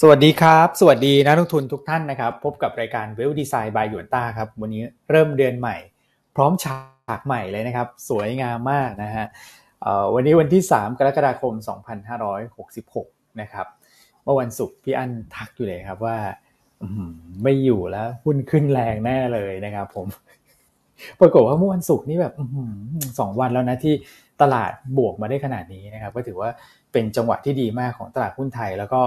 สวัสดีครับ สวัสดีนักลงทุนทุกท่านนะครับ พบกับรายการเวลดีไซน์บายหยวนต้าครับ วันนี้เริ่มเดือนใหม่ พร้อมฉากใหม่เลยนะครับ สวยงามมากนะฮะวันนี้วันที่ 3 กรกฎาคม 2566 นะครับเมื่อวันศุกร์พี่อั้นทักอยู่เลยครับว่าไม่อยู่แล้วหุ้นขึ้นแรงแน่เลยนะครับ ผม ปรากฏว่าเมื่อวันศุกร์นี่แบบสองวันแล้วนะที่ตลาดบวกมาได้ขนาดนี้นะครับ ก็ถือว่าเป็นจังหวะที่ดีมากของตลาดหุ้นไทย แล้วก็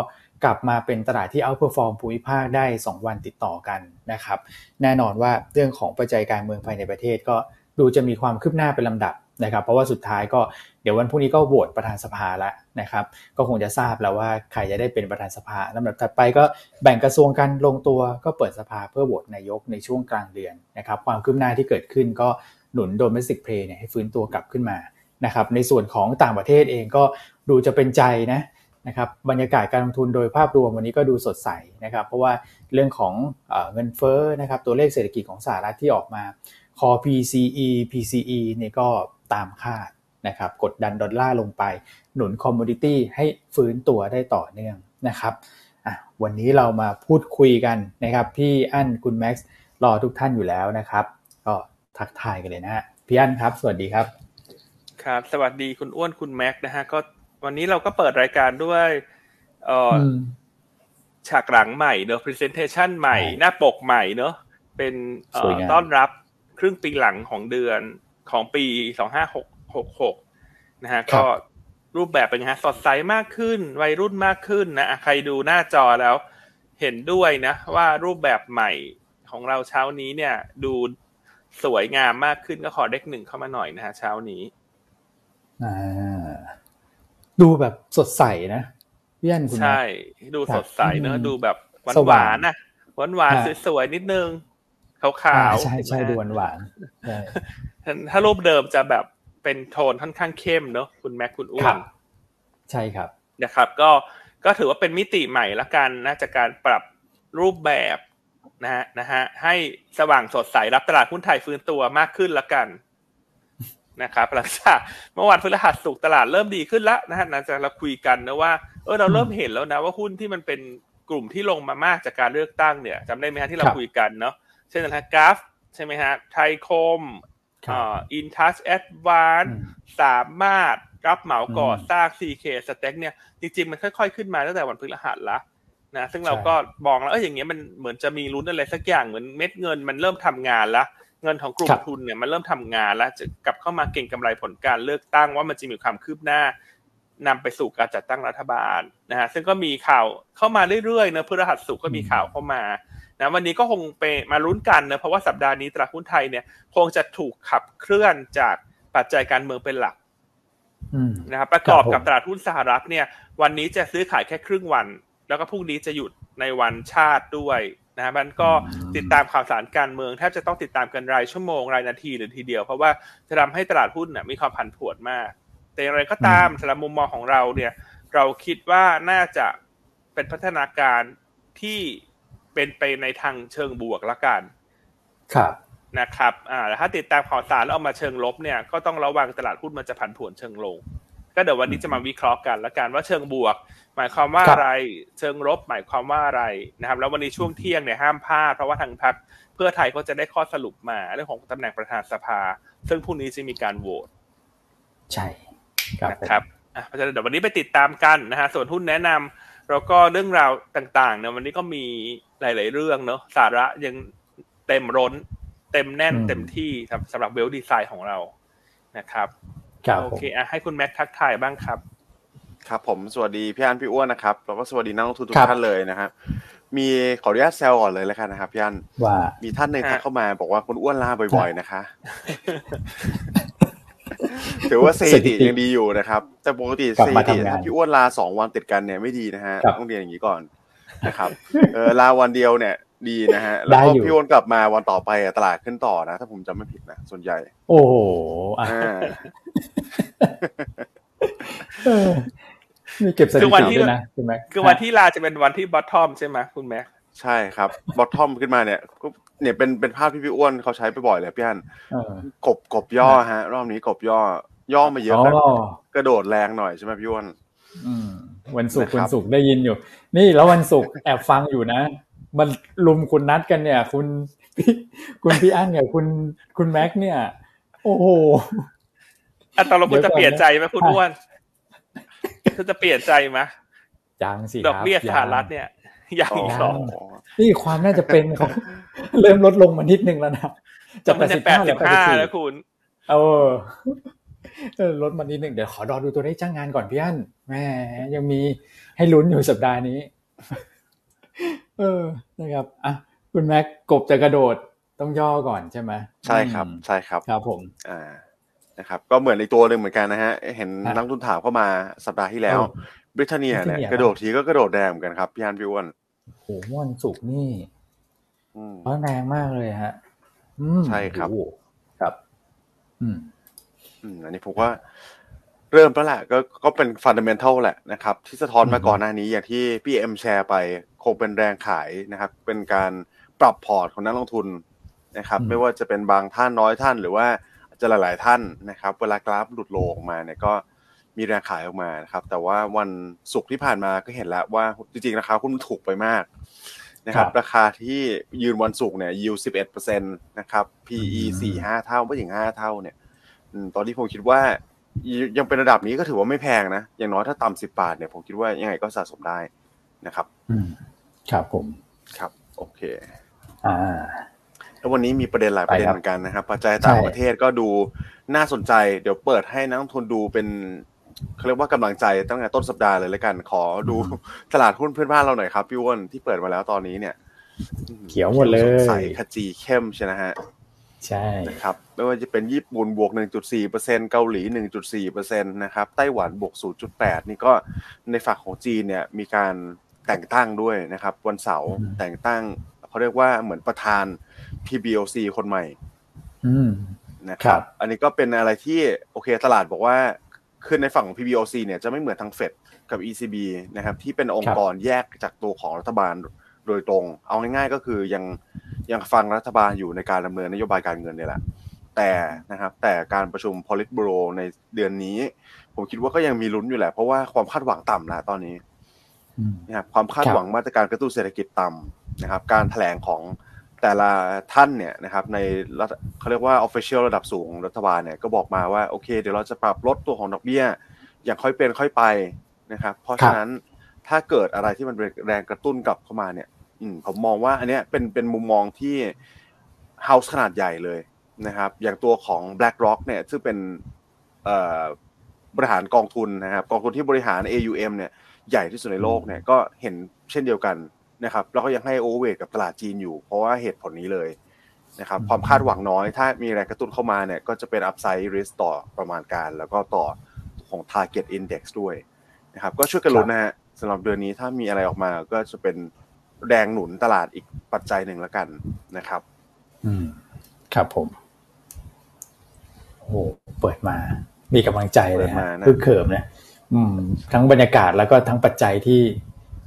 กลับมาเป็นตลาดที่ outperform ภูมิภาคได้ 2 วันติดต่อกันนะครับ แน่นอนว่าเรื่องของปัจจัยการเมืองภายในประเทศก็ดูจะมีความคืบหน้าเป็นลำดับนะครับ เพราะว่าสุดท้ายก็เดี๋ยววันพรุ่งนี้ก็โหวตประธานสภาแล้วนะครับ ก็คงจะทราบแล้วว่าใครจะได้เป็นประธานสภาลำดับถัดไปก็แบ่งกระทรวงกันลงตัวก็เปิดสภาเพื่อโหวตนายกในช่วงกลางเดือนนะครับ ความคืบหน้าที่เกิดขึ้นก็หนุน domestic play เนี่ยให้ฟื้นตัวกลับขึ้นมานะครับ ในส่วนของต่างประเทศเองก็ดูจะเป็นใจนะ นะครับบรรยากาศการลงทุนโดยภาพรวมวันนี้ก็ดูสดใสนะครับ เพราะว่าเรื่องของเงินเฟ้อนะครับตัวเลขเศรษฐกิจของสหรัฐที่ออกมาคอ PCE PCE นี่ก็ตามคาดนะครับกดดันดอลลาร์ลงไป หนุน commodity ให้ฟื้นตัวได้ต่อเนื่องนะครับวันนี้เรามาพูดคุยกันนะครับ พี่อั้นคุณแม็กซ์รอทุกท่านอยู่แล้วนะครับ ก็ทักทายกันเลยนะฮะพี่อั้นครับ สวัสดีครับ ครับ สวัสดีคุณอ้วนคุณแม็กนะฮะก็ วันนี้เราก็เปิดรายการด้วยเออฉากหลังใหม่เนอะ presentation ใหม่ หน้าปกใหม่เนอะ เป็นต้อนรับครึ่งปีหลังของเดือนของปีสองห้าหกหกหกนะฮะ ก็รูปแบบเป็นไงฮะ สดใสมากขึ้น วัยรุ่นมากขึ้นนะ ใครดูหน้าจอแล้ว เห็นด้วยนะ ว่ารูปแบบใหม่ของเราเช้านี้เนี่ย ดูสวยงามมากขึ้นก็ขอเด็กหนึ่งเข้ามาหน่อยนะฮะเช้านี้ อ่า ดูแบบสดใสนะพี่อันคุณใช่ ดูสดใสเนอะดูแบบหวานหวานนะหวานหวานสวยๆนิดนึงขาวๆใช่ใช่ดูหวานหวานถ้ารูปเดิมจะแบบเป็นโทนค่อนข้างเข้มเนอะคุณแม็กคุณอ้วนใช่ครับนะครับ ก็ก็ถือว่าเป็นมิติใหม่ละกันนะจากการปรับรูปแบบนะฮะนะฮะให้สว่างสดใสรับตลาดหุ้นไทยฟื้นตัวมากขึ้นละกัน นะครับหลังจากเมื่อวานพฤหัสสุกตลาดเริ่มดีขึ้นแล้วนะฮะหลังจากเราคุยกันนะว่าเออเราเริ่มเห็นแล้วนะว่าหุ้นที่มันเป็นกลุ่มที่ลงมามากจากการเลือกตั้งเนี่ยจำได้ไหมฮะที่เราคุยกันเนาะเช่นนะฮะกราฟใช่ไหมฮะไทยคมอ่าอินทัชแอดวานสามารถรับเหมาก่อสร้าง CK สเต็กเนี่ยจริงๆ มันค่อยๆ ขึ้นมาตั้งแต่วันพฤหัสละนะซึ่งเราก็มองแล้วเอออย่างเงี้ยมันเหมือนจะมีลุ้นอะไรสักอย่างเหมือนเม็ดเงินมันเริ่มทำงานแล้ว เงินของกลุ่มทุนเนี่ยมันเริ่มทำงานแล้วจะกลับเข้ามาเก่งกำไรผลการเลือกตั้งว่ามันจะมีความคืบหน้านำไปสู่การจัดตั้งรัฐบาลนะฮะซึ่งก็มีข่าวเข้ามาเรื่อยๆนะพฤหัสสุกก็มีข่าวเข้ามานะวันนี้ก็คงไปมาลุ้นกันนะเพราะว่าสัปดาห์นี้ตลาดหุ้นไทยเนี่ยคงจะถูกขับเคลื่อนจากปัจจัยการเมืองเป็นหลักนะครับประกอบกับตลาดหุ้นสหรัฐเนี่ย วันนี้จะซื้อขายแค่ครึ่งวัน แล้วก็พรุ่งนี้จะหยุดในวันชาติด้วย นะมันก็ติดตามข่าวสารการเมืองแทบจะต้องติดตามกันรายชั่วโมงรายนาทีหรือทีเดียว เพราะว่าจะทำให้ตลาดหุ้นมีความผันผวนมาก แต่อย่างไรก็ตามสำหรับมุมมองของเราเนี่ย เราคิดว่าน่าจะเป็นพัฒนาการที่เป็นไปในทางเชิงบวกละกันครับนะครับอ่าถ้าติดตามข่าวสารแล้วเอามาเชิงลบเนี่ยก็ต้องระวังตลาดหุ้นมันจะผันผวนเชิงลง ก็เดี๋ยววันนี้จะมาวิเคราะห์กันละกันว่าเชิงบวก หมายความว่าอะไรเชิงรบหมายความว่าอะไรนะครับ แล้ววันนี้ช่วงเที่ยงเนี่ยห้ามพลาดเพราะว่าทางพรรคเพื่อไทยก็จะได้ข้อสรุปมาเรื่องของตำแหน่งประธานสภา ซึ่งพรุ่งนี้จะมีการโหวตใช่นะครับเพราะฉะนั้นเดี๋ยววันนี้ไปติดตามกันนะฮะส่วนหุ้นแนะนำแล้วก็เรื่องราวต่างๆเนี่ยวันนี้ก็มีหลาย ๆ เรื่องเนาะสาระยังเต็มร้น เต็มแน่นเต็มที่สำหรับเวลดีไซน์ของเรานะครับ โอเคอะให้คุณแม็กทักทายบ้างครับ ครับ ผมสวัสดีพี่อันพี่อ้วนนะครับแล้วก็สวัสดีนักลงทุนทุกท่านเลยนะครับมีขออนุญาตแซวก่อนเลยแล้วกันนะครับพี่อันว่า มีท่านหนึ่งทักเข้ามาบอกว่าคุณอ้วนลาบ่อย ๆ นะคะ ถือว่าเซติยังดีอยู่นะครับ แต่ปกติเซติถ้าพี่อ้วนลาสองวันติดกันเนี่ยไม่ดีนะฮะต้องเรียนอย่างนี้ก่อนนะครับเออลาวันเดียวเนี่ย ดีนะฮะ แล้วก็พี่อ้วนกลับมาวันต่อไปตลาดขึ้นต่อนะ ถ้าผมจำไม่ผิดนะ ส่วนใหญ่ โอ้โหมีเก็บสถิติด้วยนะคุณแม็กคือวันที่ลาจะเป็นวันที่บอททอมใช่ไหมคุณแม็กใช่ครับบอททอมขึ้นมาเนี่ยก็เนี่ยเป็นเป็นภาพที่พี่อ้วนเขาใช้ไปบ่อยเลยพี่อันกบกบย่อฮะ รอบนี้กบย่อย่อมาเยอะกระโดดแรงหน่อยใช่ไหมพี่อ้วนวันศุกร์วันศุกร์ได้ยินอยู่ นี่แล้ววันศุกร์แอบฟังอยู่นะ มันลุมคุณนัดกันเนี่ย คุณคุณพี่อั้นกับคุณคุณแม็กเนี่ย โอ้โหอัตราคุณจะเปลี่ยนใจไหมคุณอ้วนคุณจะเปลี่ยนใจไหมยังสิดอกเบี้ยสหรัฐเนี่ยยังอีกสองนี่ความน่าจะเป็นเขาเริ่มลดลงมานิดนึงแล้วนะจะแปดสิบห้าแล้วคุณเออลดมานิดนึงเดี๋ยวขอรอดูตัวได้จ้างงานก่อนพี่อั้นแหมยังมีให้ลุ้นอยู่สัปดาห์นี้ เออนะครับอะคุณแม็กกบจะกระโดดต้องย่อก่อนใช่ไหมใช่ครับใช่ครับครับผมอ่านะครับก็เหมือนในตัวหนึ่งเหมือนกันนะฮะเห็นนักทุนถามเข้ามาสัปดาห์ที่แล้วบริเตเนียเนี่ยกระโดดทีก็กระโดดแรงเหมือนกันครับพี่อันพี่อ้วนโหม่ววันศุกร์นี่ร้อนแรงมากเลยฮะใช่ครับครับ อืมอืมอันนี้ผมว่า เริ่มแล้วแหละก็ก็เป็น fundamental แหละนะครับ ที่สะท้อนมาก่อนหน้านี้อย่างที่พี่เอ็มแชร์ไปคงเป็นแรงขายนะครับ เป็นการปรับพอร์ตของนักลงทุนนะครับ ไม่ว่าจะเป็นบางท่านน้อยท่าน หรือว่าจะหลาย ๆ ท่านนะครับ เวลากราฟหลุด low ออกมาเนี่ยก็มีแรงขายออกมานะครับ แต่ว่าวันศุกร์ที่ผ่านมาก็เห็นแล้วว่าจริงๆราคาหุ้นถูกไปมากนะครับ ราคาที่ยืนวันศุกร์เนี่ยยิวสิบเอ็ดเปอร์เซ็นต์นะครับ PE สี่ห้าเท่าไม่ถึงห้าเท่าเนี่ยตอนนี้ผมคิดว่า ยังเป็นระดับนี้ก็ถือว่าไม่แพงนะ อย่างน้อยถ้าต่ำสิบบาทเนี่ยผมคิดว่ายังไงก็สะสมได้นะครับอืมครับผม ครับ โอเค อ่า แล้ววันนี้มีประเด็นหลายประเด็นเหมือนกันนะครับ ปัจจัยต่างประเทศก็ดูน่าสนใจ เดี๋ยวเปิดให้นักลงทุนดูเป็นเขาเรียกว่ากำลังใจตั้งแต่ต้นสัปดาห์เลยแล้วกัน ขอดูตลาดหุ้นเพื่อนบ้านเราหน่อยครับพี่วอนที่เปิดมาแล้วตอนนี้เนี่ย เขียวหมดเลยใสขจีเข้มใช่ไหมฮะ ใช่นะครับไม่ว่าจะเป็นญี่ปุ่นบวก 1.4%เกาหลี 1.4%นะครับไต้หวันบวก 0.8 นี่ก็ในฝั่งของจีนเนี่ยมีการแต่งตั้งด้วยนะครับ วันเสาร์แต่งตั้งเขาเรียกว่าเหมือนประธาน PBOC คนใหม่นะครับ อันนี้ก็เป็นอะไรที่โอเคตลาดบอกว่าคือในฝั่งของ PBOC เนี่ยจะไม่เหมือนทางเฟดกับ ECB นะครับ ที่เป็นองค์กรแยกจากตัวของรัฐบาลโดยตรง เอาง่ายๆก็คือยัง ยังฟังรัฐบาลอยู่ในการดำเนินนโยบายการเงินเนี่ยแหละ แต่นะครับ แต่การประชุม Politburo ในเดือนนี้ ผมคิดว่าก็ยังมีลุ้นอยู่แหละ เพราะว่าความคาดหวังต่ำแล้วตอนนี้นะครับความคาดหวังมาตรการกระตุ้นเศรษฐกิจต่ำนะครับ การแถลงของแต่ละท่านเนี่ยนะครับ ในเขาเรียกว่า official ระดับสูงรัฐบาลเนี่ยก็บอกมาว่าโอเค เดี๋ยวเราจะปรับลดตัวของดอกเบี้ย อย่างค่อยเป็นค่อยไปนะครับ เพราะฉะนั้นถ้าเกิดอะไรที่มันเป็นแรงกระตุ้นกลับเข้ามาเนี่ย อืมผมมองว่าอันเนี้ยเป็นเป็นมุมมองที่เฮาส์ขนาดใหญ่เลยนะครับ อย่างตัวของ BlackRock เนี่ยซึ่งเป็นบริหารกองทุนนะครับ กองทุนที่บริหาร AUM เนี่ยใหญ่ที่สุดในโลกเนี่ยก็เห็นเช่นเดียวกันนะครับ แล้วก็ยังให้โอเวอร์กับตลาดจีนอยู่ เพราะว่าเหตุผลนี้เลยนะครับ ความคาดหวังน้อย ถ้ามีแรงกระตุ้นเข้ามาเนี่ยก็จะเป็นอัพไซด์ริสต่อประมาณการ แล้วก็ต่อของ Target Index ด้วยนะครับ ก็ช่วยกันลุ้นนะฮะสำหรับเดือนนี้ถ้ามีอะไรออกมาก็จะเป็น แรงหนุนตลาดอีกปัจจัยหนึ่งแล้วกันนะครับ อืม ครับผมโอ้เปิดมา มีกำลังใจเลยฮะคือเขิมนะอืม ทั้งบรรยากาศแล้วก็ทั้งปัจจัยที่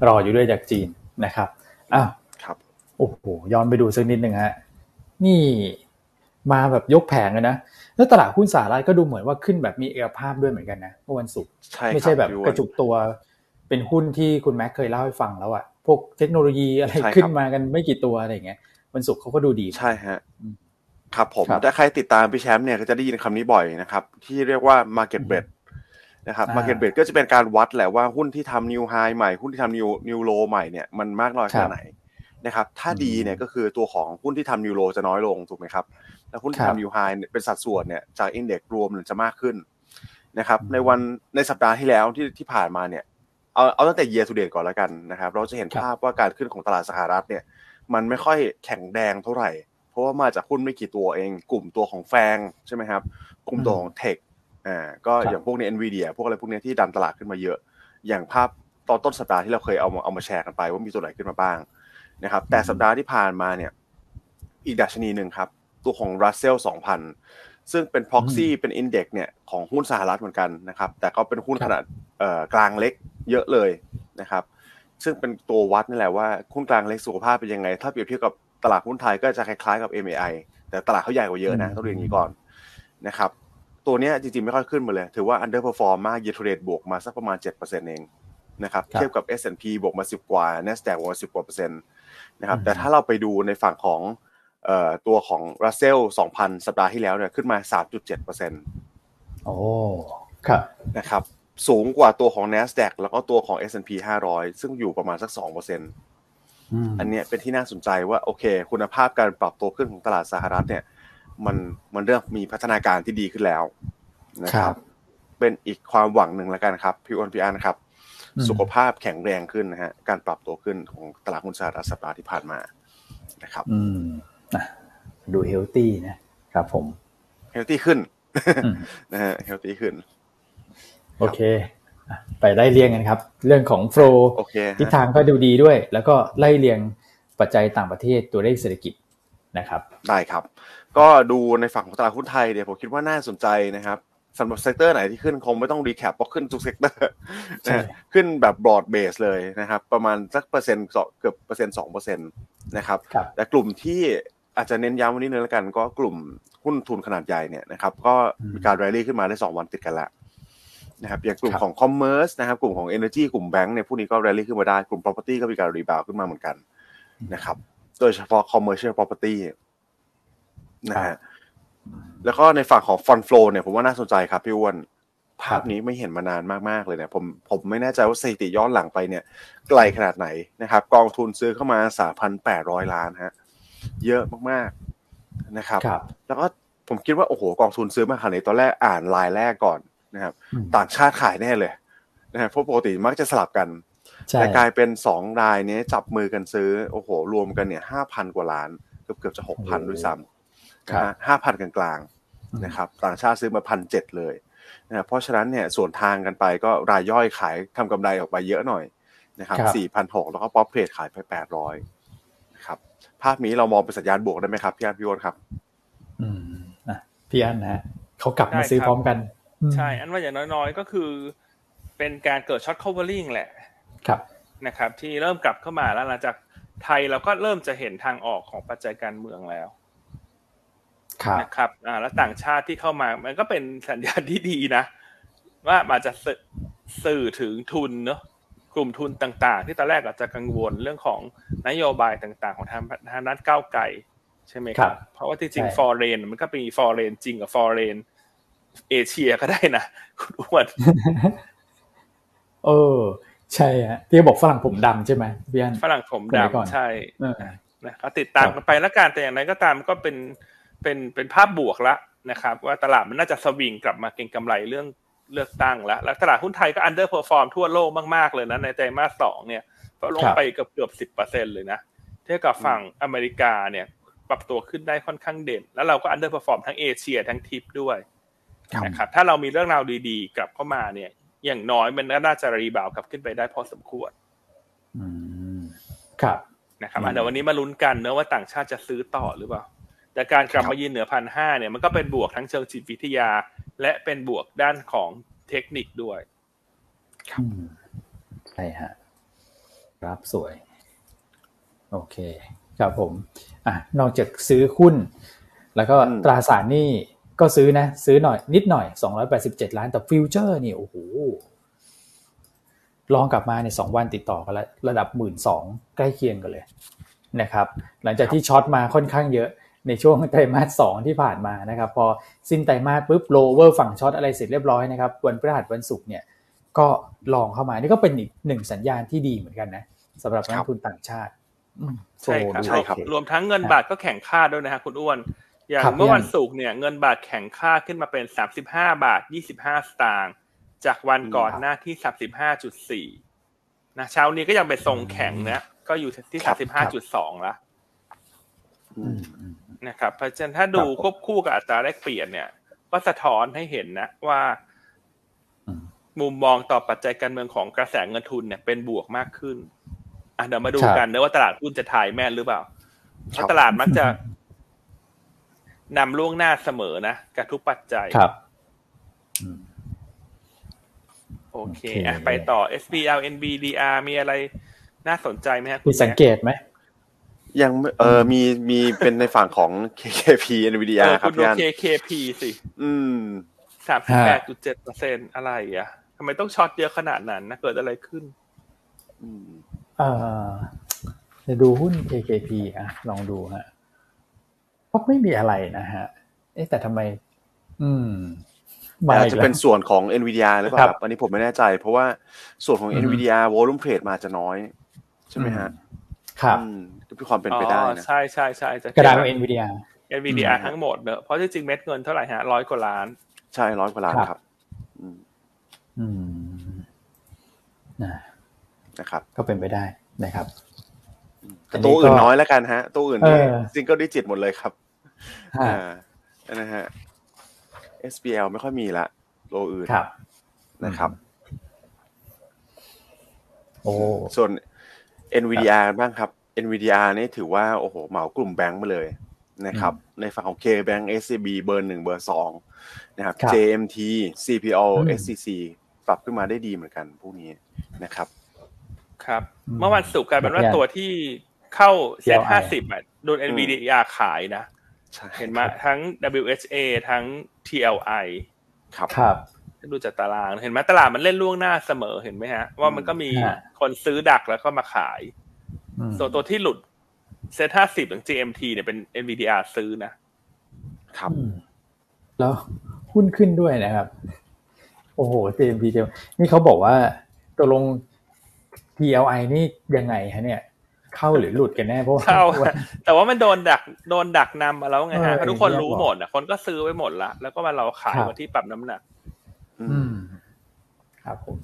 รออยู่ด้วยจากจีนนะครับอ้าวครับ โอ้โหย้อนไปดูสักนิดหนึ่งฮะนี่มาแบบยกแผงเลยนะแล้วตลาดหุ้นสหรัฐก็ดูเหมือนว่าขึ้นแบบมีเอกภาพด้วยเหมือนกันนะเมื่อวันศุกร์ไม่ใช่แบบกระจุกตัว เป็นหุ้นที่คุณแม็กเคยเล่าให้ฟังแล้วอะ พวกเทคโนโลยีอะไรขึ้นมากันไม่กี่ตัวอะไรเงี้ยวันศุกร์เขาก็ดูดีใช่ฮะครับผมถ้าใครติดตามพี่แชมป์เนี่ยก็จะได้ยินคำนี้บ่อยนะครับ ที่เรียกว่า market b e t นะครับ market b e t ก็จะเป็นการวัดแหละว่าหุ้นที่ทำ new high ใหม่หุ้นที่ทำ new new low ใหม่เนี่ยมันมากน้อยแค่ไหนนะครับ ถ้าดีเนี่ยก็คือตัวของหุ้นที่ทำ new low จะน้อยลงถูกไหมครับ แล้วหุ้นที่ทำ new high เป็นสัดส่วนเนี่ยจาก index รวมจะมากขึ้นนะครับ ในวันในสัปดาห์ที่แล้วที่ที่ผ่านมาเนี่ย เอาเอาตั้งแต่ year to date ก่อนแล้วกันนะครับ เราจะเห็นภาพว่าการขึ้นของตลาดสหรัฐเนี่ย มันไม่ค่อยแข็งแดงเท่าไหร่ เพราะว่ามาจากหุ้นไม่กี่ตัวเอง กลุ่มตัวของแฟงใช่ไหมครับ กลุ่มตัวของเทคอ่าก็อย่างพวกนี้ NVIDIA พวกอะไรพวกนี้ที่ดันตลาดขึ้นมาเยอะ อย่างภาพตอนต้นสัปดาห์ที่เราเคยเอาเอามาแชร์กันไป ว่ามีตัวไหนขึ้นมาบ้างนะครับ แต่สัปดาห์ที่ผ่านมาเนี่ยอีกดัชนีหนึ่งครับ ตัวของ Russell 2000 ซึ่งเป็น proxy เป็น index เนี่ยของหุ้นสหรัฐเหมือนกันนะครับ แต่ก็เป็นหุ้นขนาดกลางเล็ก เยอะเลยนะครับ ซึ่งเป็นตัววัดนี่แหละว่าหุ้นกลางเล็กสุขภาพเป็นยังไง ถ้าเปรียบเทียบกับตลาดหุ้นไทยก็จะคล้ายๆกับ MAI แต่ตลาดเขาใหญ่กว่าเยอะนะต้องเรียนอย่างนี้ก่อนนะครับตัวนี้จริงๆ ไม่ค่อยขึ้นมาเลย ถือว่า underperform มาก year to date บวกมาสักประมาณ 7%เองนะครับเทียบกับ S&P บวกมา 10 กว่า NASDAQ บวกมา 10 กว่าเปอร์เซ็นต์นะครับแต่ถ้าเราไปดูในฝั่งของตัวของ Russell 2,000 สัปดาห์ที่แล้วเนี่ยขึ้นมา 3.7เปอร์เซ็นต์โอ้ครับนะครับ สูงกว่าตัวของ NASDAQ แล้วก็ตัวของ S&P 500 ซึ่งอยู่ประมาณสัก2เปอร์เซ็นต์อันนี้เป็นที่น่าสนใจว่าโอเค คุณภาพการปรับตัวขึ้นของตลาดสหรัฐเนี่ย มันมันเริ่มมีพัฒนาการที่ดีขึ้นแล้วนะครับ เป็นอีกความหวังหนึ่งแล้วกันครับพี่อ้นพี่อันครับ สุขภาพแข็งแรงขึ้นนะฮะการปรับตัวขึ้นของตลาดหุ้นสหรัฐสัปดาห์ที่ผ่านมานะครับ อืมดู healthy นะครับผม healthy ขึ้นนะฮะ healthy ขึ้น โอเค ไปไล่เรียงกันครับ เรื่องของ flow ทิศทางก็ดูดีด้วย แล้วก็ไล่เรียงปัจจัยต่างประเทศตัวเลขเศรษฐกิจนะครับได้ครับ ก็ดูในฝั่งของตลาดหุ้นไทยเดี๋ยวผมคิดว่าน่าสนใจนะครับสำหรับ sector ไหนที่ขึ้นคงไม่ต้อง recap เพราะขึ้นทุก sector ขึ้นแบบ broad-based เลยนะครับ ประมาณสักเปอร์เซ็นต์เกือบเปอร์เซ็นต์สองเปอร์เซ็นต์นะครับ แต่กลุ่มที่อาจจะเน้นย้ำวันนี้เหมือนกัน ก็กลุ่มหุ้นทุนขนาดใหญ่เนี่ยนะครับ ก็มีการรายลี่ขึ้นมาได้สองวันติดกันแล้ว นะครับอย่างกลุ่มของ commerce นะครับกลุ่มของ Energy กลุ่มแบงก์เนี่ยพวกนี้ก็ rally ขึ้นมาได้กลุ่ม property ก็มีการ rebound ขึ้นมาเหมือนกันนะครับ โดยเฉพาะ commercial property นะฮะแล้วก็ในฝั่งของ fund flow เนี่ยผมว่าน่าสนใจครับพี่อ้วนภาพนี้ไม่เห็นมานานมากๆเลยเนี่ยผมผมไม่แน่ใจว่าสถิติย้อนหลังไปเนี่ยไกลขนาดไหนนะครับ กองทุนซื้อเข้ามาสามพันแปดร้อยล้านฮะเยอะมากๆนะครับรบแล้วก็ผมคิดว่าโอ้โหกองทุนซื้อมาขนาดนี้ตอนแรกอ่านลายแรกก่อน นะครับ ต่างชาติขายแน่เลยนะครับเพราะปกติมักจะสลับกันแต่กลายเป็นสองรายนี้จับมือกันซื้อโอ้โหรวมกันเนี่ยห้าพันกว่าล้าน เกือบเกือบจะหกพันด้วยซ้ำนะฮะห้าพันกลางๆนะครับต่างชาติซื้อมาพันเจ็ดเลยนะเพราะฉะนั้นเนี่ยสวนทางกันไปก็รายย่อยขายทำกำไรออกไปเยอะหน่อยนะครับสี่พันหกแล้วก็ป๊อปเพจขายไปแปดร้อยครับภาพนี้เรามองเป็นสัญญาณบวกได้ไหมครับพี่อันพี่วอนครับ อืมอะพี่อันนะเขากลับมาซื้อพร้อมกัน ใช่ อันว่าอย่างน้อยๆ ก็คือ เป็นการเกิดช็อต covering แหละ ครับ นะครับ ที่เริ่มกลับเข้ามาแล้วหลังจากไทยเราก็เริ่มจะเห็นทางออกของปัจจัยการเมืองแล้วนะครับอ่าแล้วต่างชาติที่เข้ามา มันก็เป็นสัญญาณที่ดีนะ ว่ามาจะสื่อถึงทุนเนาะกลุ่มทุนต่างๆ ที่ตอนแรกอาจจะกังวลเรื่องของนโยบายต่าง ๆ ของทางทางด้านก้าวไกล ใช่ไหมครับ เพราะว่าจริงๆ foreign มันก็มี foreign จริงกับ foreign เอเชียก็ได้นะคุณอ้วนเออ ใช่ฮะที่บอกฝรั่งผมดำใช่ไหมพี่อันฝรั่งผมดำใช่นะก็ติดตามกันไปแล้วกันแต่อย่างไรก็ตามก็เป็นเป็นเป็นภาพบวกแล้วนะครับ ว่าตลาดมันน่าจะสวิงกลับมาเก็งกำไรเรื่องเลือกตั้งแล้ว แล้วตลาดหุ้นไทยก็ underperform ทั่วโลกมากๆเลยนะในไตรมาสสองเนี่ยก็ลงไปเกือบเกือบสิบเปอร์เซ็นเลยนะเทียบกับฝั่งอเมริกาเนี่ย ปรับตัวขึ้นได้ค่อนข้างเด่น แล้วเราก็ underperform ทั้งเอเชียทั้งทิปด้วย นะครับถ้าเรามีเรื่องราวดีๆ กลับเข้ามาเนี่ย อย่างน้อยมันน่าจะ rebound กลับขึ้นไปได้พอสมควรครับนะครับเดี๋ยววันนี้มาลุ้นกันเนอะว่าต่างชาติจะซื้อต่อหรือเปล่า แต่การกลับมายืนเหนือพันห้าเนี่ยมันก็เป็นบวกทั้งเชิงจิตวิทยา และเป็นบวกด้านของเทคนิคด้วยครับใช่ฮะรับสวย โอเค ครับผม อะ นอกจากซื้อหุ้น แล้วก็ตราสารหนี้ ก็ซื้อนะ ซื้อหน่อยนิดหน่อย 287 ล้านแต่ฟิวเจอร์นี่โอ้โหlong กลับมาในสองวันติดต่อกันแล้วระดับหมื่นสองใกล้เคียงกันเลยนะครับ หลังจากที่ short มาค่อนข้างเยอะในช่วงไตรมาสสองที่ผ่านมานะครับ พอสิ้นไตรมาสปุ๊บ rollover ฝั่ง short อะไรเสร็จเรียบร้อยนะครับ วันพฤหัสวันศุกร์เนี่ยก็ long เข้ามานี่ก็เป็นอีกหนึ่งสัญญาณที่ดีเหมือนกันนะสำหรับนักทุนต่างชาติใช่ครับใช่ครับ รวมทั้งเงินบาทก็แข็งค่าด้วยนะฮะคุณอ้วน อย่างเมื่อวันศุกร์เนี่ยเงินบาทแข็งค่าขึ้นมาเป็นสามสิบห้าบาทยี่สิบห้าสตางค์จากวันก่อนหน้าที่สามสิบห้าจุดสี่นะเช้านี้ก็ยังเป็นทรงแข็งนะก็อยู่ที่สามสิบห้าจุดสองละนะครับเพราะฉะนั้นถ้าดูควบคู่กับอัตราแลกเปลี่ยนเนี่ย ก็สะท้อนให้เห็นนะว่ามุมมองต่อปัจจัยการเมืองของกระแสเงินทุนเนี่ยเป็นบวกมากขึ้นอะเดี๋ยวมาดูกันนะว่าตลาดหุ้นจะถ่ายแม่นหรือเปล่าเพราะตลาดมักจะ นำล่วงหน้าเสมอนะกับทุกปัจจัยครับโอเคอะไปต่อ SBL NBDR มีอะไรน่าสนใจไหมครับมีสังเกตไหมยังเออมีมีเป็นในฝั่งของ KKP NVDR ครับพี่อัน KKP สิ อืมสามสิบแปดจุดเจ็ดเปอร์เซ็นอะไรอะทำไมต้องช็อตเยอะขนาดนั้นนะเกิดอะไรขึ้นเอ่อจะดูหุ้น AKP อะ ลองดูฮะ เพราะไม่มีอะไรนะฮะ เอ๊ะแต่ทำไม อืมอาจจะเป็นส่วนของ NVIDIA หรือเปล่าครับอันนี้ผมไม่แน่ใจ เพราะว่าส่วนของ NVIDIA volume trade มาจะน้อย ใช่ไหมฮะ ครับมีความเป็นไปได้นะใช่ใช่ใช่กระดาน NVIDIA NVIDIA ทั้งหมดเนอะเพราะจริงเม็ดเงินเท่าไหร่ฮะร้อยกว่าล้าน ใช่ร้อยกว่าล้านครับ อืมนะครับ ก็เป็นไปได้นะครับ ตัวอื่นน้อยแล้วกันฮะ ตัวอื่นเนี่ย single digit หมดเลยครับอ่านะฮะ SBL ไม่ค่อยมีละโลอื่นนะครับ โอ้ส่วน NVDR บ้างครับ NVDR นี่ถือว่า โอ้โห เหมากลุ่มแบงค์มาเลยนะครับ ในฝั่งของ K-Bank SCB เบอร์หนึ่งเบอร์สองนะครับ JMT CPO SCC ปรับขึ้นมาได้ดีเหมือนกันพวกนี้นะครับ ครับ เมื่อวันศุกร์กลายเป็นว่าตัวที่ เข้าเซ็ตห้าสิบอะโดน NVDR ขายนะ เห็นไหมทั้ง WHA ทั้ง TLI ครับครับดูจากตารางเห็นไหมตลาดมันเล่นล่วงหน้าเสมอเห็นไหมฮะ ว่ามันก็มีคนซื้อดักแล้วก็มาขายส่วนตัวที่หลุดเซ็ตห้าสิบของ GMT เนี่ยเป็น NVDR ซื้อนะครับ แล้วหุ้นขึ้นด้วยนะครับ โอ้โห GMT นี่เขาบอกว่าตกลง TLI นี่ยังไงฮะเนี่ย เข้าหรือหลุดกันแน่เพราะเข้าแต่ว่ามันโดนดักโดนดักนำมาแล้วไงฮะทุกคนรู้หมดอะคนก็ซื้อไปหมดละแล้วก็มาเราขายมาที่ปรับน้ำหนัก อืม ครับผม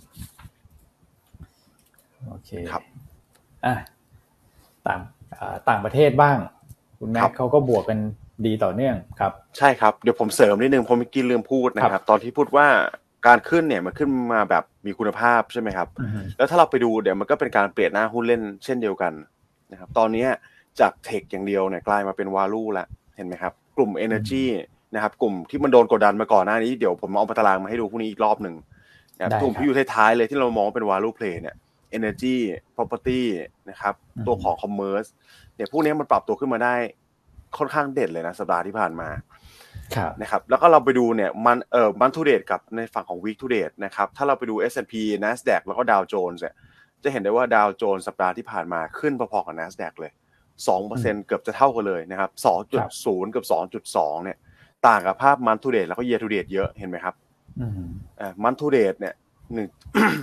โอเคครับอะต่างต่างประเทศบ้าง คุณแม่เขาก็บวกกันดีต่อเนื่องครับ ใช่ครับ เดี๋ยวผมเสริมนิดนึงผมเมื่อกี้ลืมพูดนะครับ ตอนที่พูดว่าการขึ้นเนี่ยมันขึ้นมาแบบมีคุณภาพใช่ไหมครับ แล้วถ้าเราไปดูเดี๋ยวมันก็เป็นการเปลี่ยนหน้าหุ้นเล่นเช่นเดียวกัน นะครับตอนนี้จากเทคอย่างเดียวเนี่ยกลายมาเป็นวาลูแล้วเห็นไหมครับ กลุ่ม Energy นะครับกลุ่มที่มันโดนกดดันมาก่อนหน้านี้เดี๋ยวผมเอาตารางมาให้ดูพวกนี้อีกรอบหนึ่งนะครับกลุ่มที่อยู่ท้ายๆเลยที่เรามองเป็นวาลูเพลย์เนี่ย Energy Property นะครับตัวของ Commerce เนี่ยพวกนี้มันปรับตัวขึ้นมาได้ค่อนข้างเด่นเลยนะสัปดาห์ที่ผ่านมานะครับแล้วก็เราไปดูเนี่ยมันเอ่อ month to date กับในฝั่งของ week to date นะครับถ้าเราไปดู S&P NASDAQ แล้วก็ดาวโจนส์เนี่ย จะเห็นได้ว่าดาวโจนส์สัปดาห์ที่ผ่านมาขึ้นพอๆกับ NASDAQ เลยสองเปอร์เซ็นเกือบจะเท่ากันเลยนะครับสองจุดศูนย์กับสองจุดสองเนี่ย ต่างกับภาพ month to date แล้วก็ year to date เยอะเห็นไหมครับอ่า month to date เนี่ยหนึ่ง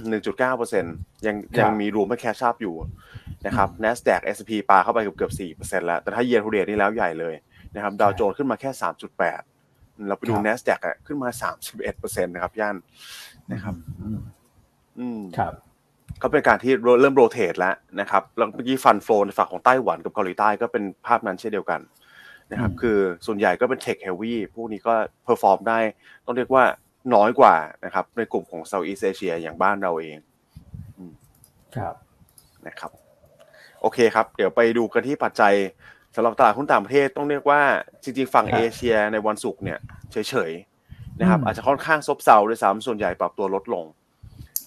หนึ่งจุดเก้าเปอร์เซ็นยังยังมี room ให้ catch up อยู่นะครับ NASDAQ S&P ปาเข้าไปเกือบเกือบสี่เปอร์เซ็นต์แล้ว แต่ถ้า year to date นี่แล้วใหญ่เลยนะครับดาวโจนส์ขึ้นมาแค่สามจุดแปดเราไปดู n a s d a q อะขึ้นมาสามสิบเอ็ดเปอร์เซ็นต์นะครับย่านนะครับ อืมครับ ก็เป็นการที่เริ่ม rotate แล้วนะครับแล้วเมื่อกี้ fund flow ในฝั่งของไต้หวันกับเกาหลีใต้ก็เป็นภาพนั้นเช่นเดียวกันนะครับคือส่วนใหญ่ก็เป็นเทคเฮลวี่พวกนี้ก็ perform ได้ ต้องเรียกว่าน้อยกว่านะครับในกลุ่มของ Southeast Asia อย่างบ้านเราเองครับนะครับ โอเคครับ เดี๋ยวไปดูกันที่ปัจจัยสำหรับตลาดหุ้นต่างประเทศต้องเรียกว่าจริงๆฝั่งเอเชียในวันศุกร์เนี่ยเฉยๆนะครับอาจจะค่อนข้างซบเซาด้วยซ้ำส่วนใหญ่ปรับตัวลดลง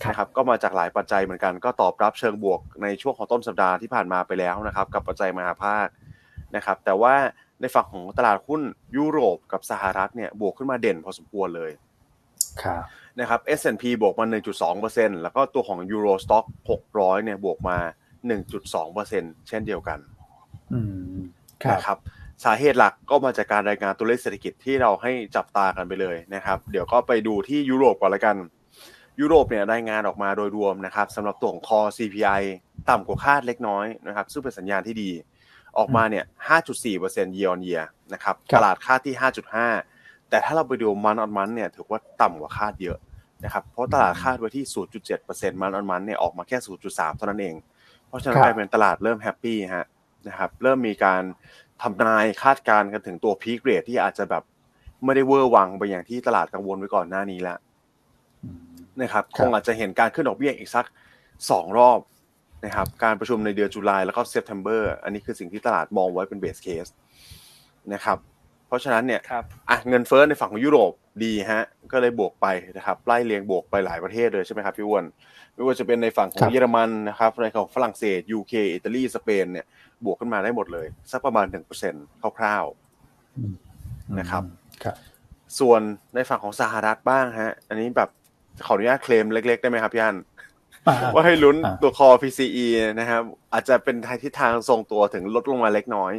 นะครับก็มาจากหลายปัจจัยเหมือนกันก็ตอบรับเชิงบวกในช่วงของต้นสัปดาห์ที่ผ่านมาไปแล้วนะครับกับปัจจัยมหภาคนะครับแต่ว่าในฝั่งของตลาดหุ้นยุโรปกับสหรัฐเนี่ยบวกขึ้นมาเด่นพอสมควรเลยนะครับ S&P บวกมา 1.2%แล้วก็ตัวของ Euro Stock 600 เนี่ยบวกมา 1.2%เช่นเดียวกันนะครับสาเหตุหลักก็มาจากการรายงานตัวเลขเศรษฐกิจที่เราให้จับตากันไปเลยนะครับ เดี๋ยวก็ไปดูที่ยุโรปก่อนละกัน ยุโรปเนี่ยรายงานออกมาโดยรวมนะครับสำหรับตัวของ Core CPI ต่ำกว่าคาดเล็กน้อยนะครับซึ่งเป็นสัญญาณที่ดี ออกมาเนี่ย 5.4% year on year นะครับตลาดคาดที่ 5.5 แต่ถ้าเราไปดู month on month เนี่ยถือว่าต่ำกว่าคาดเยอะนะครับเพราะตลาดคาดไว้ที่ 0.7% month on month เนี่ยออกมาแค่ 0.3 เท่านั้นเอง เพราะฉะนั้นกลายเป็นตลาดเริ่ม happy ฮะนะครับเริ่มมีการทำนายคาดการณ์กันถึงตัว peak rate ที่อาจจะแบบไม่ได้เวอร์วังไปอย่างที่ตลาดกังวลไว้ก่อนหน้านี้แล้ว นะครับคงอาจจะเห็นการขึ้นดอกเบี้ยอีกสักสองรอบนะครับการประชุมในเดือนตุลาแล้วก็ September อันนี้คือสิ่งที่ตลาดมองไว้เป็น base case นะครับเพราะฉะนั้นเนี่ยอะเงินเฟ้อในฝั่งของยุโรปดีฮะก็เลยบวกไปนะครับไล่เลียงบวกไปหลายประเทศเลยใช่ไหมครับพี่อ้วนไม่ว่าจะเป็นในฝั่งของเยอรมันนะครับในของฝรั่งเศสยูเคอิตาลีสเปนเนี่ยบวกขึ้นมาได้หมดเลย สักประมาณหนึ่งเปอร์เซ็นคร่าวๆนะครับส่วนในฝั่งของสหรัฐบ้างฮะอันนี้แบบ ขออนุญาตเคลมเล็กๆ ได้ไหมครับพี่อันว่าให้ลุ้นตัวคอ PCE นะครับ อาจจะเป็นทิศทางทรงตัวถึงลดลงมาเล็กน้อย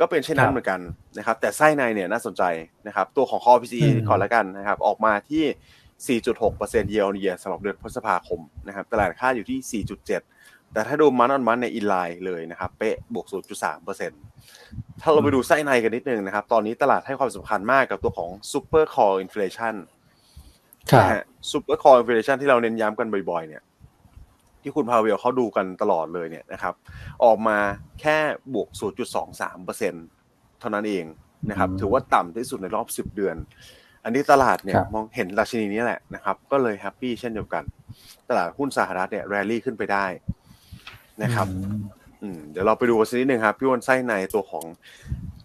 ก็เป็นเช่นนั้นเหมือนกันนะครับ แต่ไส้ในเนี่ยน่าสนใจนะครับ ตัวของคอ PCE ก่อนแล้วกันนะครับ ออกมาที่ 4.6%เยียร์เยียสำหรับเดือนพฤษภาคมนะครับ ตลาดค่าอยู่ที่ 4.7 แต่ถ้าดูมันออนมันในอินไลน์เลยนะครับ เป๊ะบวก 0.3%ถ้าเราไปดูไส้ในกันนิดนึงนะครับ ตอนนี้ตลาดให้ความสำคัญมากกับตัวของ Super Core Inflation นะฮะ Super Core Inflation ที่เราเน้นย้ำกันบ่อยๆ เนี่ย ที่คุณพาเวลเขาดูกันตลอดเลยเนี่ยนะครับ ออกมาแค่บวก 0.23%เท่านั้นเองนะครับ ถือว่าต่ำที่สุดในรอบ 10 เดือน อันนี้ตลาดเนี่ยมองเห็นราชินีนี้แหละนะครับ ก็เลยแฮปปี้เช่นเดียวกัน ตลาดหุ้นสหรัฐเนี่ยแรลลี่ขึ้นไปได้นะครับอืมเดี๋ยวเราไปดูกันสักนิดนึงครับ พี่วันไส้ในตัวของ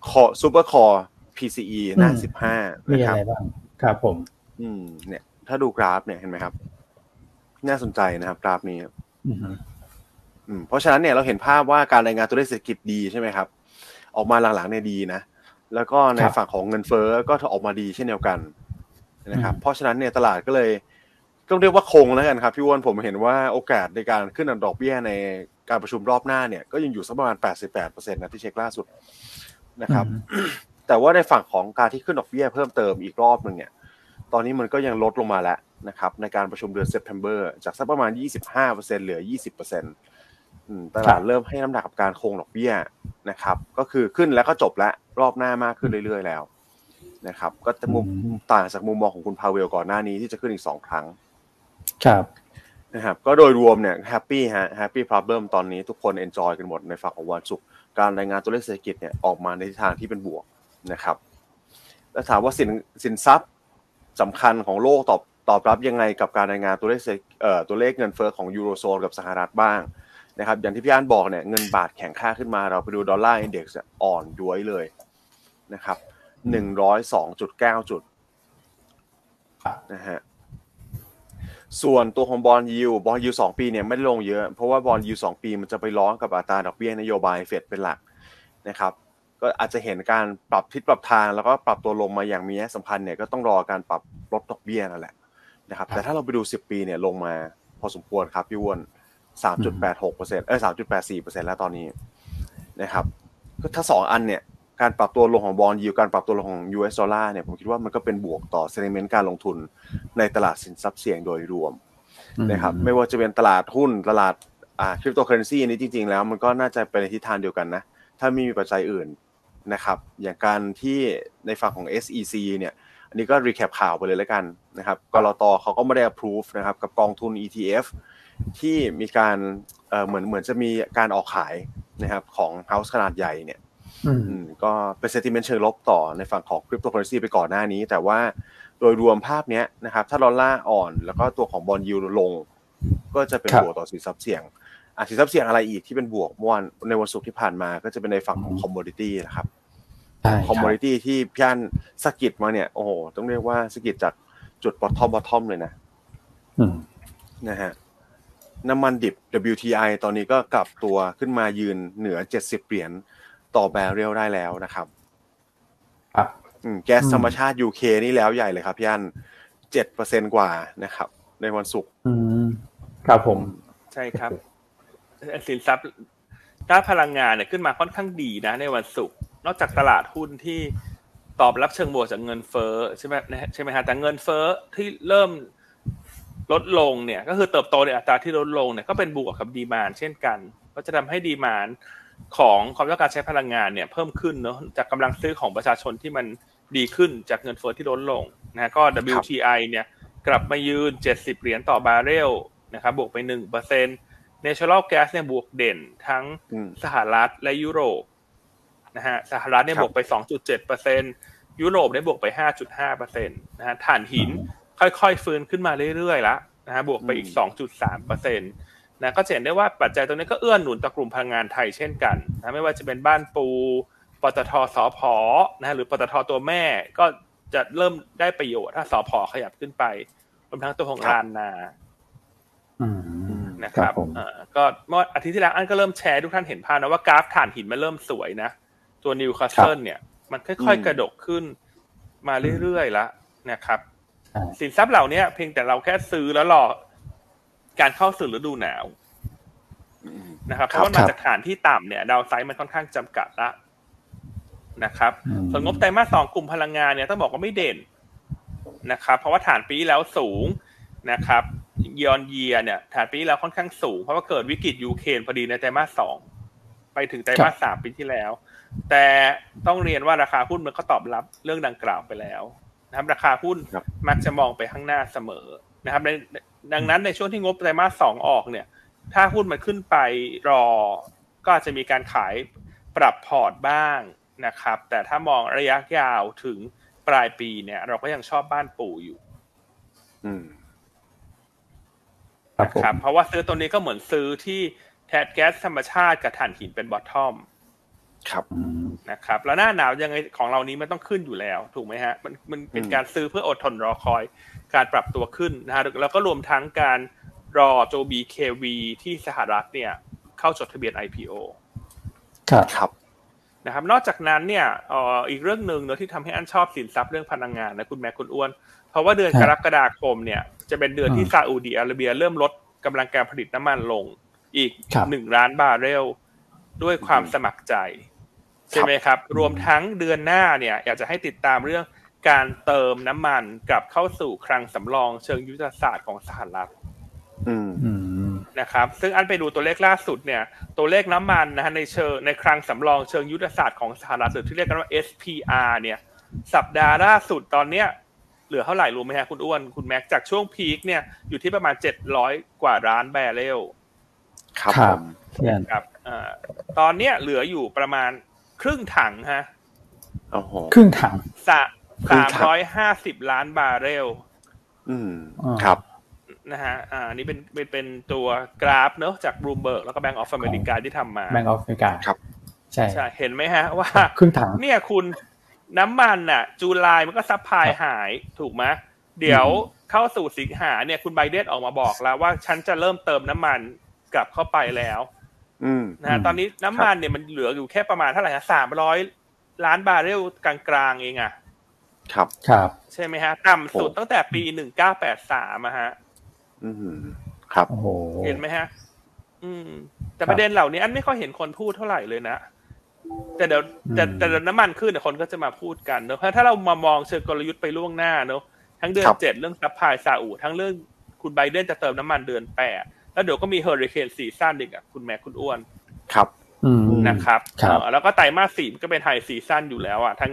คอซูเปอร์คอร์ PCE หน้าสิบห้ามีอะไรบ้างครับผม อืม เนี่ย ถ้าดูกราฟเนี่ยเห็นไหมครับ น่าสนใจนะครับ กราฟนี้อืมเพราะฉะนั้นเนี่ยเราเห็นภาพว่าการรายงานตัวเลขเศรษฐกิจดีใช่ไหมครับ ออกมาหลังๆเนี่ยดีนะแล้วก็ในฝั่งของเงินเฟ้อก็ออกมาดีเช่นเดียวกันนะครับ เพราะฉะนั้นเนี่ยตลาดก็เลยต้องเรียกว่าคงแล้วกันครับพี่วอนผมเห็นว่าโอกาสในการขึ้นอันดอกเบี้ยในการประชุมรอบหน้าเนี่ยก็ยังอยู่สักประมาณ 88%นะที่เช็คล่าสุดนะครับ แต่ว่าในฝั่งของการที่ขึ้นดอกเบี้ยเพิ่มเติมอีกรอบหนึ่งเนี่ย ตอนนี้มันก็ยังลดลงมาแล้วนะครับในการประชุมเดือน September จากสักประมาณ 25%เหลือ 20%ตลาดเริ่มให้น้ำหนักกับการคงดอกเบี้ยนะครับ ก็คือขึ้นแล้วก็จบแล้วรอบหน้ามากขึ้นเรื่อยๆแล้วนะครับ ก็จะมุมต่างจากมุมมองของคุณพาเวลก่อนหน้านี้ที่จะขึ้นอีกสองครั้ง ครับนะครับ ก็โดยรวมเนี่ย happy ฮะ happy problem ตอนนี้ทุกคน enjoy กันหมดในฝั่งของวันศุกร์การรายงานตัวเลขเศรษฐกิจเนี่ยออกมาในทิศทางที่เป็นบวกนะครับ แล้วถามว่าสินสินทรัพย์ สำคัญของโลกตอบตอบรับยังไงกับการรายงานตัวเลขเอ่อตัวเลขเงินเฟ้อของยูโรโซนกับสหรัฐบ้างนะครับอย่างที่พี่อันบอกเนี่ยเงินบาทแข็งค่าขึ้นมาเราไปดู Dollar Indexอ่อนย้วยเลยนะครับหนึ่งร้อยสองจุดเก้าจุดนะฮะส่วนตัวของ bond yield bond yield สองปีเนี่ยไม่ได้ลงเยอะ เพราะว่า bond yield สองปีมันจะไปล้อกับอัตราดอกเบี้ยนโยบายเฟดเป็นหลักนะครับ ก็อาจจะเห็นการปรับทิศปรับทางแล้วก็ปรับตัวลงมาอย่างมีนัยสำคัญเนี่ยก็ต้องรอการปรับลดดอกเบี้ยนั่นแหละนะครับแต่ถ้าเราไปดู 10 ปีเนี่ยลงมาพอสมควรครับพี่วอน3.86%เอ้ย3.84%แล้วตอนนี้นะครับก็ถ้า 2 อันเนี่ยการปรับตัวลงของ bond yield การปรับตัวลงของ US ดอลลาร์เนี่ยผมคิดว่ามันก็เป็นบวกต่อ sentiment การลงทุนในตลาดสินทรัพย์เสี่ยงโดยรวมนะครับไม่ว่าจะเป็นตลาดหุ้นตลาดอ่าคริปโตเคอเรนซีนี้จริง ๆ แล้วมันก็น่าจะเป็นทิศทางเดียวกันนะถ้าไม่มีปัจจัยอื่น นะครับอย่างการที่ในฝั่งของ SEC เนี่ยอันนี้ก็ recap ข่าวไปเลยแล้วกันนะครับกลตเขาก็ไม่ได้ approve นะครับกับกองทุน ETF ที่มีการเหมือนเหมือนจะมีการออกขายนะครับของ House ขนาดใหญ่เนี่ยก็เป็น sentiment เชิงลบต่อในฝั่งของคริปโตเคอเรนซีไปก่อนหน้านี้ แต่ว่าโดยรวมภาพนี้นะครับถ้าดอลลาร์อ่อนแล้วก็ตัวของ bond yield ลง ก็จะเป็นบวกต่อสินทรัพย์เสี่ยง อะสินทรัพย์เสี่ยงอะไรอีกที่เป็นบวกเมื่อวันในวันศุกร์ที่ผ่านมาก็จะเป็นในฝั่งของ commodity นะครับcommodity ที่พี่อันสะกิดมาเนี่ยโอ้โหต้องเรียกว่าสะกิดจากจุด bottom bottom เลยนะนะฮะน้ำมันดิบ WTI ตอนนี้ก็กลับตัวขึ้นมายืนเหนือ 70 เหรียญต่อบาร์เรลได้แล้วนะครับครับแก๊สธรรมชาติยูเคนี่แล้วใหญ่เลยครับพี่อันเจ็ดเปอร์เซ็นกว่านะครับ ในวันศุกร์ครับผม ใช่ครับ สินทรัพย์ด้านพลังงานเนี่ยขึ้นมาค่อนข้างดีนะ ในวันศุกร์นอกจากตลาดหุ้นที่ตอบรับเชิงบวกจากเงินเฟ้อใช่ไหมใช่ไหมฮะแต่เงินเฟ้อที่เริ่มลดลงเนี่ย ก็คือเติบโตในอัตราที่ลดลงเนี่ยก็เป็นบวกกับดีมานเช่นกัน ก็จะทำให้ดีมานของความต้องการใช้พลังงานเนี่ยเพิ่มขึ้นเนาะจากกำลังซื้อของประชาชนที่มันดีขึ้นจากเงินเฟ้อที่ลดลงนะก็ WTI เนี่ยกลับมายืน 70 เหรียญต่อบาร์เรลนะครับบวกไป 1%เปอร์เซ็นต์ Natural Gas เนี่ยบวกเด่นทั้งสหรัฐและยุโรปนะฮะสหรัฐเนี่ยบวกไป 2.7%เปอร์เซ็นต์ยุโรปเนี่ยบวกไป 5.5%เปอร์เซ็นต์นะฮะถ่านหินค่อยๆ ฟื้นขึ้นมาเรื่อยๆละนะฮะบวกไปอีก 2.3%เปอร์เซ็นต์นะก็เห็นได้ว่าปัจจัยตรงนี้ก็เอื้อหนุนต่อกลุ่มพลังงานไทยเช่นกันนะไม่ว่าจะเป็นบ้านปูปตทสอพอนะหรือปตทตัวแม่ก็จะเริ่มได้ประโยชน์ถ้าสอพอขยับขึ้นไปรวมทั้งตัวของลานนา นะครับก็เมื่ออาทิตย์ที่แล้วอันก็เริ่มแชร์ทุกท่านเห็นภาพนะว่ากราฟถ่านหินมันเริ่มสวยนะ ตัวนิวคาสเซิลเนี่ย มันค่อยๆกระดกขึ้นมาเรื่อยๆแล้วนะครับสินทรัพย์เหล่านี้เพียงแต่เราแค่ซื้อแล้วรอการเข้าสู่ฤดูหนาวนะครับเพราะว่ามาจากฐานที่ต่ำเนี่ย downside มันค่อนข้างจำกัดละนะครับ ส่วนงบไตรมาสสองกลุ่มพลังงานเนี่ยต้องบอกว่าไม่เด่นนะครับ เพราะว่าฐานปีแล้วสูงนะครับ ยอนเยียเนี่ยฐานปีแล้วค่อนข้างสูง เพราะว่าเกิดวิกฤตยูเครนพอดีในไตรมาสสองไปถึงไตรมาสสามปีที่แล้ว แต่ต้องเรียนว่าราคาหุ้นมันก็ตอบรับเรื่องดังกล่าวไปแล้วนะครับ ราคาหุ้นมักจะมองไปข้างหน้าเสมอนะครับดังนั้นในช่วงที่งบไตรมาสสองออกเนี่ย ถ้าหุ้นมันขึ้นไปรอ ก็อาจจะมีการขายปรับพอร์ตบ้างนะครับ แต่ถ้ามองระยะยาวถึงปลายปีเนี่ย เราก็ยังชอบบ้านปู่อยู่ อืม นะครับเพราะว่าซื้อตัวนี้ก็เหมือนซื้อที่แทนแก๊สธรรมชาติกับถ่านหินเป็นบอททอมครับนะครับ แล้วหน้าหนาวยังไงของเรานี้มันต้องขึ้นอยู่แล้ว ถูกไหมฮะ มันมันเป็นการซื้อเพื่ออดทนรอคอยการปรับตัวขึ้นนะฮะแล้วก็รวมทั้งการรอโจบีเควีที่สหรัฐเนี่ย เข้าจดทะเบียน IPO ครับครับนะครับ นอกจากนั้นเนี่ยอีกเรื่องหนึ่งเนอะที่ทำให้อันชอบสินทรัพย์เรื่องพลังงานนะคุณแม่คุณอ้วนเพ ราะว่าเดือนกรกฎาคมเนี่ยจะเป็นเดือนที่ซาอุดีอาระเบียเริ่มลดกำลังการผลิตน้ำมันลงอีกหนึ่งล้านบาร์เรลด้วยความสมัครใจ ใช่ไหมครับ รวมทั้งเดือนหน้าเนี่ย อยากจะให้ติดตามเรื่องการเติมน้ำมันกลับเข้าสู่คลังสำรองเชิงยุทธศาสตร์ของสหรัฐนะครับ ซึ่งอันไปดูตัวเลขล่าสุดเนี่ย ตัวเลขน้ำมันนะฮะในเชิงในคลังสำรองเชิงยุทธศาสตร์ของสหรัฐหรือที่เรียกกันว่า SPR เนี่ย สัปดาห์ล่าสุดตอนเนี้ย เหลือเท่าไหร่รู้ไหมฮะคุณอ้วนคุณแม็กจากช่วงพีคเนี่ยอยู่ที่ประมาณเจ็ดร้อยกว่าล้านแบเรลครับครับตอนเนี้ยเหลืออยู่ประมาณครึ่งถังฮะครึ่งถังสะสามร้อยห้าสิบล้านบาร์เรล อืม ครับ นะฮะ อ่า นี่เป็นเป็น เป็นตัวกราฟเนอะจากบลูเบิร์กแล้วก็ Bank of America ที่ทำมาแบงก์ออฟอเมริกาครับ ใช่ ใช่ เห็นไหมฮะว่า ครึ่งถัง เนี่ยคุณ น้ำมันอะ July มันก็ supply หายถูกไหมเดี๋ยวเข้าสู่สิงหาเนี่ย คุณไบเดนออกมาบอกแล้วว่าฉันจะเริ่มเติมน้ำมันกลับเข้าไปแล้วอืมนะตอนนี้น้ำมันเนี่ยมันเหลืออยู่แค่ประมาณเท่าไหร่ฮะสามร้อยล้านบาร์เรลกลางๆเองอะ ครับ ครับ ใช่ไหมฮะ ต่ำสุดตั้งแต่ปีหนึ่งเก้าแปดสามอะฮะอืมครับโอ้โหเห็นไหมฮะ อืม แต่ประเด็นเหล่านี้อันไม่ค่อยเห็นคนพูดเท่าไหร่เลยนะ แต่เดี๋ยวแต่แต่น้ำมันขึ้นเดี๋ยวคนก็จะมาพูดกันเนอะเพราะถ้าเรามามองเชิงกลยุทธ์ไปล่วงหน้าเนอะทั้งเดือนเจ็ดเรื่อง supply ซาอุทั้งเรื่องคุณไบเดนจะเติมน้ำมันเดือนแปดแล้วเดี๋ยวก็มี hurricane season อีกอะคุณแม่คุณอ้วนครับนะครับครับแล้วก็ไตรมาสสี่ก็เป็น high season อยู่แล้วอะทั้ง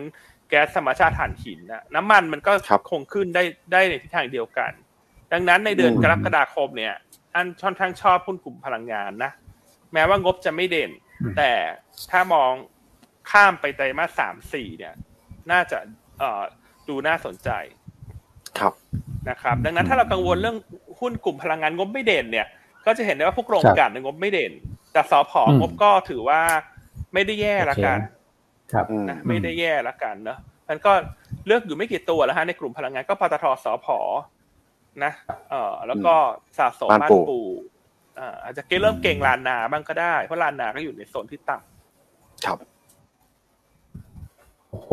แก๊สธรรมชาติถ่านหินนะน้ำมันมันก็คงขึ้นได้ได้ในทิศทางเดียวกัน ดังนั้นในเดือนกรกฎาคมเนี่ย อันค่อนข้างชอบหุ้นกลุ่มพลังงานนะ แม้ว่างบจะไม่เด่น แต่ถ้ามองข้ามไปไตรมาสสามสี่เนี่ย น่าจะเอ่อดูน่าสนใจ ครับนะครับ ดังนั้นถ้าเรากังวลเรื่องหุ้นกลุ่มพลังงานงบไม่เด่นเนี่ย ก็จะเห็นได้ว่าพวกโรงกลั่นงบไม่เด่น แต่สอพองบก็ถือว่าไม่ได้แย่ละกันครับนะไม่ได้แย่ละกันเนาะมันก็เลือกอยู่ไม่กี่ตัวแล้วฮะในกลุ่มพลังงานก็ปตทสพนะเออแล้วก็สะสมบ้านปู อ่าอาจจะเริ่มเก่งลานนาบ้างก็ได้ เพราะลานนาก็อยู่ในโซนที่ต่ำครับ โอ้โห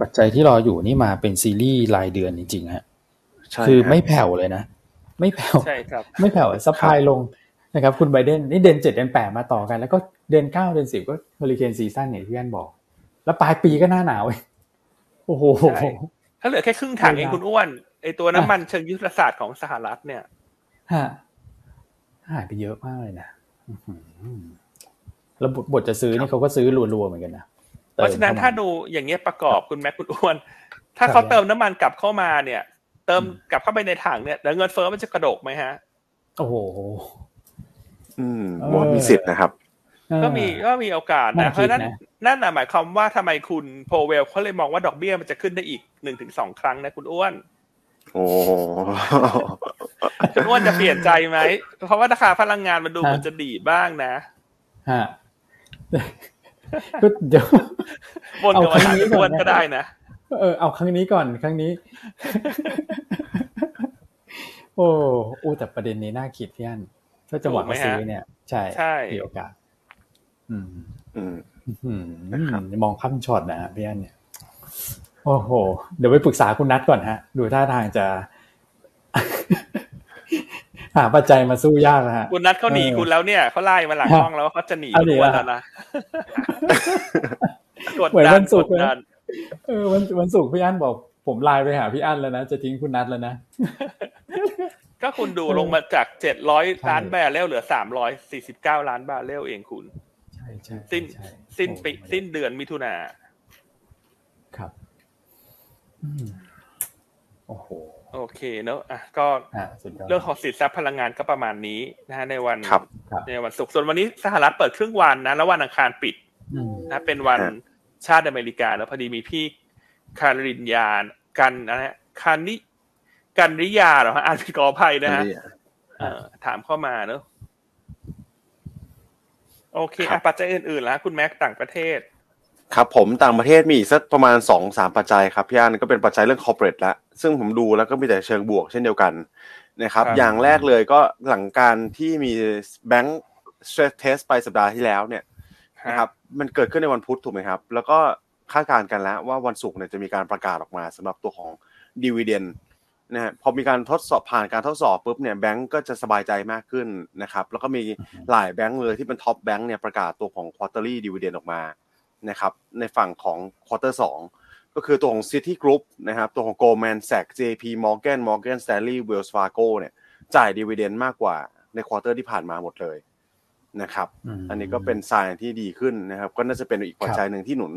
ปัจจัยที่รออยู่นี่มาเป็นซีรีส์รายเดือนจริงๆฮะคือไม่แผ่วเลยนะ ไม่แผ่วใช่ครับ ไม่แผ่วปลายลงนะครับ คุณไบเดนนี่เดือนเจ็ดเดือนแปดมาต่อกัน แล้วก็เดือนเก้าเดือนสิบก็ hurricane season เนี่ยที่อันบอก แล้วปลายปีก็หน้าหนาวโอ้โหถ้าเหลือแค่ครึ่งถังเองคุณอ้วนไอตัวน้ำมันเชิงยุทธศาสตร์ของสหรัฐเนี่ยฮะ หายไปเยอะมากเลยนะแล้วบทจะซื้อนี่เขาก็ซื้อรัวๆเหมือนกันนะเพราะฉะนั้นถ้าดูอย่างเงี้ยประกอบคุณแม็กคุณอ้วน ถ้าเขาเติมน้ำมันกลับเข้ามาเนี่ย เติมกลับเข้าไปในถังเนี่ยแล้วเงินเฟ้อมันจะกระโดกไหมฮะ โอ้โห อืมว่ามีสิทธิ์นะครับ ก็มีก็มีโอกาสนะ เพราะนั้นนั่นหมายความว่าทำไมคุณโพเวลเขาเลยมองว่าดอกเบี้ยมันจะขึ้นได้อีกหนึ่งถึงสองครั้งนะคุณอ้วน โอ้คุณอ้วนจะเปลี่ยนใจไหม เพราะว่าราคาพลังงานมันดูเหมือนจะดีบ้างนะฮะก็เดี๋ยวบนกับครั้งนี้ก่อนก็ได้นะเออเอาครั้งนี้ก่อนครั้งนี้ โอ้โอ้แต่ประเด็นนี้น่าคิดพี่อันถ้าจังหวะมาซื้อเนี่ย ใช่ใช่มีโอกาสอืมอืม อืมมองข้ามช็อตนะพี่อันเนี่ย โอ้โห เดี๋ยวไปปรึกษาคุณนัทก่อนฮะ ดูท่าทางจะหาปัจจัยมาสู้ยากนะฮะคุณนัดเขาหนีคุณแล้วเนี่ยเขาไล่มาหลังห้องแล้วเขาจะหนีคุณแล้วนะกดดันกดดันเออวันวันศุกร์พี่อั้นบอก ผมไลน์ไปหาพี่อั้นแล้วนะจะทิ้งคุณนัดแล้วนะก็คุณดูลงมาจากเจ็ดร้อยล้านบาทแล้วเหลือสามร้อยสี่สิบเก้าล้านบาทแล้วเองคุณ ใช่ใช่สิ้นสิ้นปีสิ้นเดือนมิถุนาครับ โอ้โหโอเคเนอะอะก็เรื่องของสินทรัพย์พลังงานก็ประมาณนี้นะฮะในวันในวันศุกร์ส่วนวันนี้สหรัฐเปิดครึ่งวันนะแล้ววันอังคารปิดนะเป็นวันชาติอเมริกาแล้วพอดีมีพี่คารินยากันนะคานิกันริยาเหรอฮะอ่านผิดขออภัยนะฮะถามเข้ามาเนอะโอเคอะปัจจัยอื่นๆแล้วคุณแม็กต่างประเทศ ครับผมต่างประเทศมีสักประมาณสองสามปัจจัยครับพี่อันก็เป็นปัจจัยเรื่อง corporate ละซึ่งผมดูแล้วก็มีแต่เชิงบวกเช่นเดียวกันนะครับอย่างแรกเลยก็หลังการที่มีแบงก์ stress test ไปสัปดาห์ที่แล้วเนี่ยนะครับมันเกิดขึ้นในวันพุธถูกไหมครับ แล้วก็คาดการณ์กันแล้วว่าวันศุกร์เนี่ยจะมีการประกาศออกมาสำหรับตัวของดีเวเดนนะฮะพอมีการทดสอบผ่านการทดสอบปุ๊บเนี่ยแบงก์ก็จะสบายใจมากขึ้นนะครับแล้วก็มีหลายแบงก์เลยที่เป็น top bank เนี่ยประกาศตัวของ quarterly dividend ออกมา นะครับในฝั่งของ quarter สองก็คือตัวของ Citigroup นะครับตัวของ Goldman Sachs JP Morgan Morgan Stanley Wells Fargo เนี่ยจ่าย dividend มากกว่าใน quarter ที่ผ่านมาหมดเลยนะครับ อันนี้ก็เป็นสายที่ดีขึ้นนะครับ ก็น่าจะเป็นอีกปัจจัยหนึ่งที่หนุน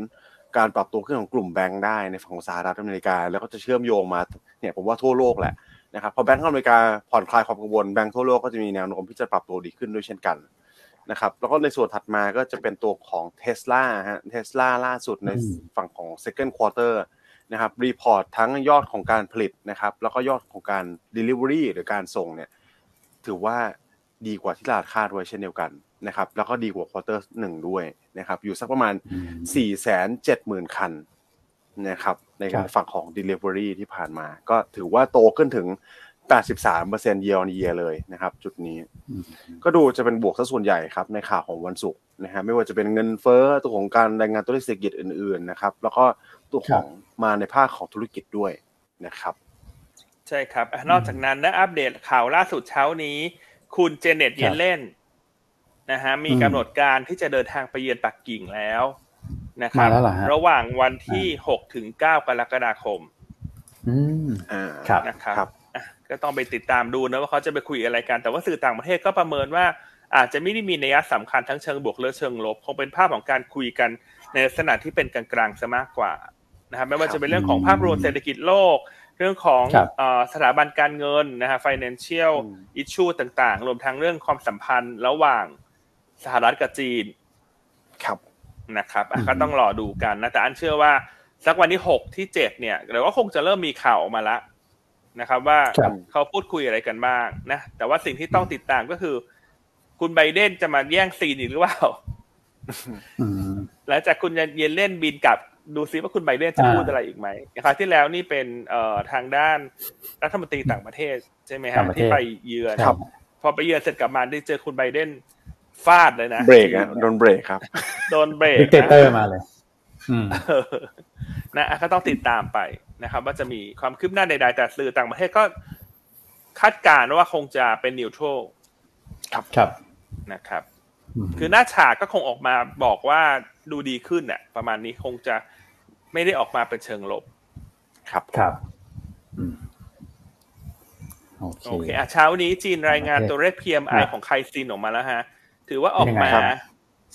การปรับตัวขึ้นของกลุ่มแบงค์ได้ในฝั่งของสหรัฐอเมริกา แล้วก็จะเชื่อมโยงมาเนี่ยผมว่าทั่วโลกแหละนะครับพอแบงก์อเมริกาผ่อนคลายความกังวลแบงก์ทั่วโลกก็จะมีแนวโน้มที่จะปรับตัวดีขึ้นด้วยเช่นกัน นะครับแล้วก็ในส่วนถัดมาก็จะเป็นตัวของเทสลาฮะเทสลาล่าสุดในฝั่งของ second quarter นะครับ report ทั้งยอดของการผลิตนะครับ แล้วก็ยอดของการ delivery หรือการส่งเนี่ยถือว่าดีกว่าที่ตลาดคาดไว้เช่นเดียวกันนะครับแล้วก็ดีกว่า quarter หนึ่งด้วยนะครับอยู่สักประมาณ 4 7 0 0 0 0 คันนะครับในการฝั่งของ Delivery ที่ผ่านมา ก็ถือว่าโตขึ้นถึง 83% year on year เลยนะครับ จุดนี้ก็ดูจะเป็นบวกซะส่วนใหญ่ครับ ในข่าวของวันศุกร์นะฮะไม่ว่าจะเป็นเงินเฟ้อตัวของการรายงานตัวเลขเศรษฐกิจอื่น ๆนะครับ แล้วก็ตัวของมาในภาคของธุรกิจด้วยนะครับ ใช่ครับ นอกจากนั้นนะอัปเดตข่าวล่าสุดเช้านี้ คุณเจเน็ตเยนเล่นนะฮะมีกำหนดการที่จะเดินทางไปเยือนปักกิ่งแล้วนะครับระหว่างวันที่หกถึงเก้ากรกฎาคม อืมอ่านะครับ ก็ต้องไปติดตามดูนะว่าเขาจะไปคุยอะไรกัน แต่ว่าสื่อต่างประเทศก็ประเมินว่า อาจจะไม่ได้มีนัยสำคัญทั้งเชิงบวกและเชิงลบคงเป็นภาพของการคุยกันในลักษณะที่เป็นกลางๆซะมากกว่านะครับไม่ว่าจะเป็นเรื่องของภาพรวมเศรษฐกิจโลก เรื่องของสถาบันการเงินนะฮะ financial issue ต่างๆ รวมทั้งเรื่องความสัมพันธ์ระหว่างสหรัฐกับจีนครับนะครับก็ต้องรอดูกันนะแต่อันเชื่อว่าสักวันที่หกที่เจ็ดเนี่ยเดี๋ยวก็คงจะเริ่มมีข่าวออกมาละ นะครับ ว่าเขาพูดคุยอะไรกันบ้างนะแต่ว่าสิ่งที่ต้องติดตามก็คือ คุณไบเดนจะมาแย่งซีนหรือเปล่าหลังจากคุณเย็นเล่นบินกลับดูซิว่าคุณไบเดนจะพูดอะไรอีกไหมนะครับที่แล้วนี่เป็นเอ่อทางด้านรัฐมนตรีต่างประเทศ ใช่ไหมครับที่ไปเยือนพอไปเยือนเสร็จกลับมาได้เจอคุณไบเดนฟาดเลยนะเบรกอะโดนเบรกครับ โดนเบรกดิเตเตอร์มาเลยนะก็ต้องติดตามไป นะครับ ว่าจะมีความคืบหน้าใด ๆ แต่สื่อต่างประเทศก็คาดการณ์ว่าคงจะเป็นนิวทรัลครับครับนะครับ คือหน้าฉากก็คงออกมาบอกว่าดูดีขึ้นเนี่ยประมาณนี้คงจะไม่ได้ออกมาเป็นเชิงลบ ครับครับโอเคอะเช้านี้จีนรายงานตัวเลข PMI ของไคซินออกมาแล้วฮะ ถือว่าออกมา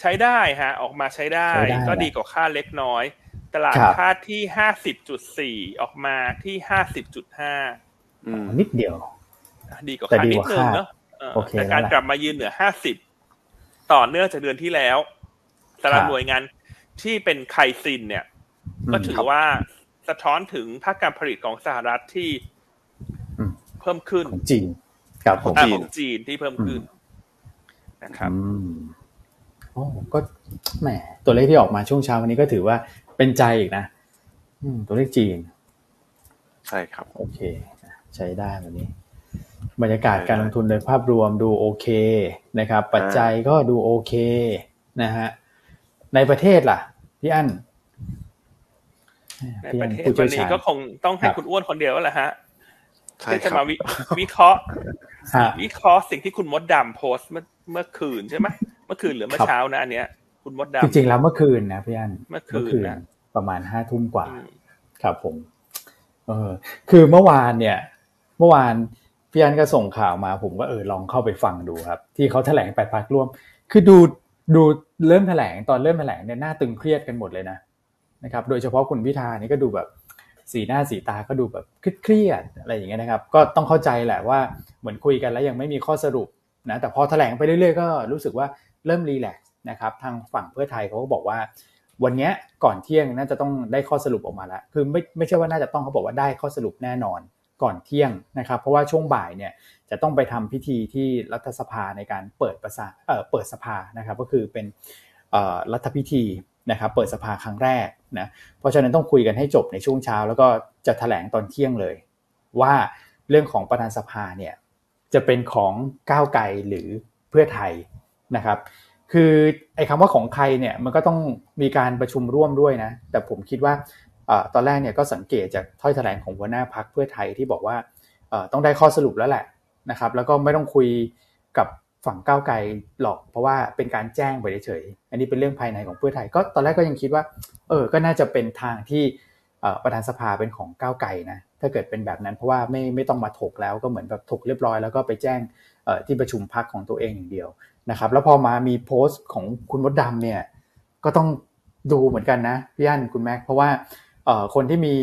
ใช้ได้ฮะ ออกมาใช้ได้ ก็ดีกว่าค่าเล็กน้อย ตลาดคาดที่ห้าสิบจุดสี่ออกมาที่ห้าสิบจุดห้านิดเดียว ดีกว่าค่านิดนึงเนาะแต่การกลับมายืนเหนือห้าสิบต่อเนื่องจากเดือนที่แล้วสำหรับหน่วยงานที่เป็นไคซินเนี่ย ก็ถือว่าสะท้อนถึงภาคการผลิตของสหรัฐที่เพิ่มขึ้นของจีนกับของจีนของจีนที่เพิ่มขึ้นนะครับโอ้ก็แหมตัวเลขที่ออกมาช่วงเช้าวันนี้ก็ถือว่า เป็นใจอีกนะตัวเลขจีน ใช่ครับ โอเค ใช้ได้วันนี้ บรรยากาศการลงทุนโดยภาพรวมดูโอเคนะครับ ปัจจัยก็ดูโอเคนะฮะในประเทศล่ะพี่อั้นในประเทศวันนี้ก็คงต้องให้คุณอ้วนคนเดียวแหละฮะที่จะมาวิเคราะห์วิเคราะห์สิ่งที่คุณมดดำโพสเมื่อเมื่อคืนใช่ไหมเมื่อคืนหรือเมื่อเช้านะอันเนี้ย คุณมดดำจริงๆแล้วเมื่อคืนนะพี่อันเมื่อคืนนะ ประมาณห้าทุ่มกว่า ครับผม เออ คือเมื่อวานเนี่ย เมื่อวานพี่อันก็ส่งข่าวมา ผมก็เออลองเข้าไปฟังดูครับ ที่เขาแถลงแปดพักร่วม คือดูดูเริ่มแถลงตอนเริ่มแถลงเนี่ยหน้าตึงเครียดกันหมดเลยนะนะครับ โดยเฉพาะคุณพิธานี่ก็ดูแบบสีหน้าสีตาก็ดูแบบเครียดอะไรอย่างเงี้ยนะครับ ก็ต้องเข้าใจแหละว่าเหมือนคุยกันแล้วยังไม่มีข้อสรุปนะแต่พอแถลงไปเรื่อยๆก็รู้สึกว่าเริ่มรีแลกซ์นะครับ ทางฝั่งเพื่อไทยเขาก็บอกว่า วันนี้ก่อนเที่ยงน่าจะต้องได้ข้อสรุปออกมาแล้ว คือไม่ไม่ใช่ว่าน่าจะต้องเขาบอกว่าได้ข้อสรุปแน่นอนก่อนเที่ยงนะครับ เพราะว่าช่วงบ่ายเนี่ยจะต้องไปทำพิธีที่รัฐสภาในการเปิดประสาเอ่อเปิดสภานะครับ ก็คือเป็นรัฐพิธีนะครับ เปิดสภาครั้งแรกนะ เพราะฉะนั้นต้องคุยกันให้จบในช่วงเช้า แล้วก็จะถแถลงตอนเที่ยงเลย ว่าเรื่องของประธานสภาเนี่ยจะเป็นของก้าวไกลหรือเพื่อไทยนะครับ คือไอ้คำว่าของใครเนี่ยมันก็ต้องมีการประชุมร่วมด้วยนะ แต่ผมคิดว่าตอนแรกเนี่ยก็สังเกตจากถ้อยแถลงของหัวหน้าพักเพื่อไทยที่บอกว่าต้องได้ข้อสรุปแล้วแหละนะครับ แล้วก็ไม่ต้องคุยกับฝั่งก้าวไกลหรอก เพราะว่าเป็นการแจ้งไปเฉยๆอันนี้เป็นเรื่องภายในของเพื่อไทย ก็ตอนแรกก็ยังคิดว่า เออก็น่าจะเป็นทางที่ประธานสภาเป็นของก้าวไกลนะถ้าเกิดเป็นแบบนั้นเพราะว่าไม่ไม่ต้องมาถกแล้วก็เหมือนแบบถกเรียบร้อยแล้วก็ไปแจ้งที่ประชุมพักของตัวเองอย่างเดียว นะครับ แล้วพอมามีโพสต์ของคุณมดดำเนี่ย ก็ต้องดูเหมือนกันนะพี่อั้นคุณแม็กเพราะว่าคนที่มี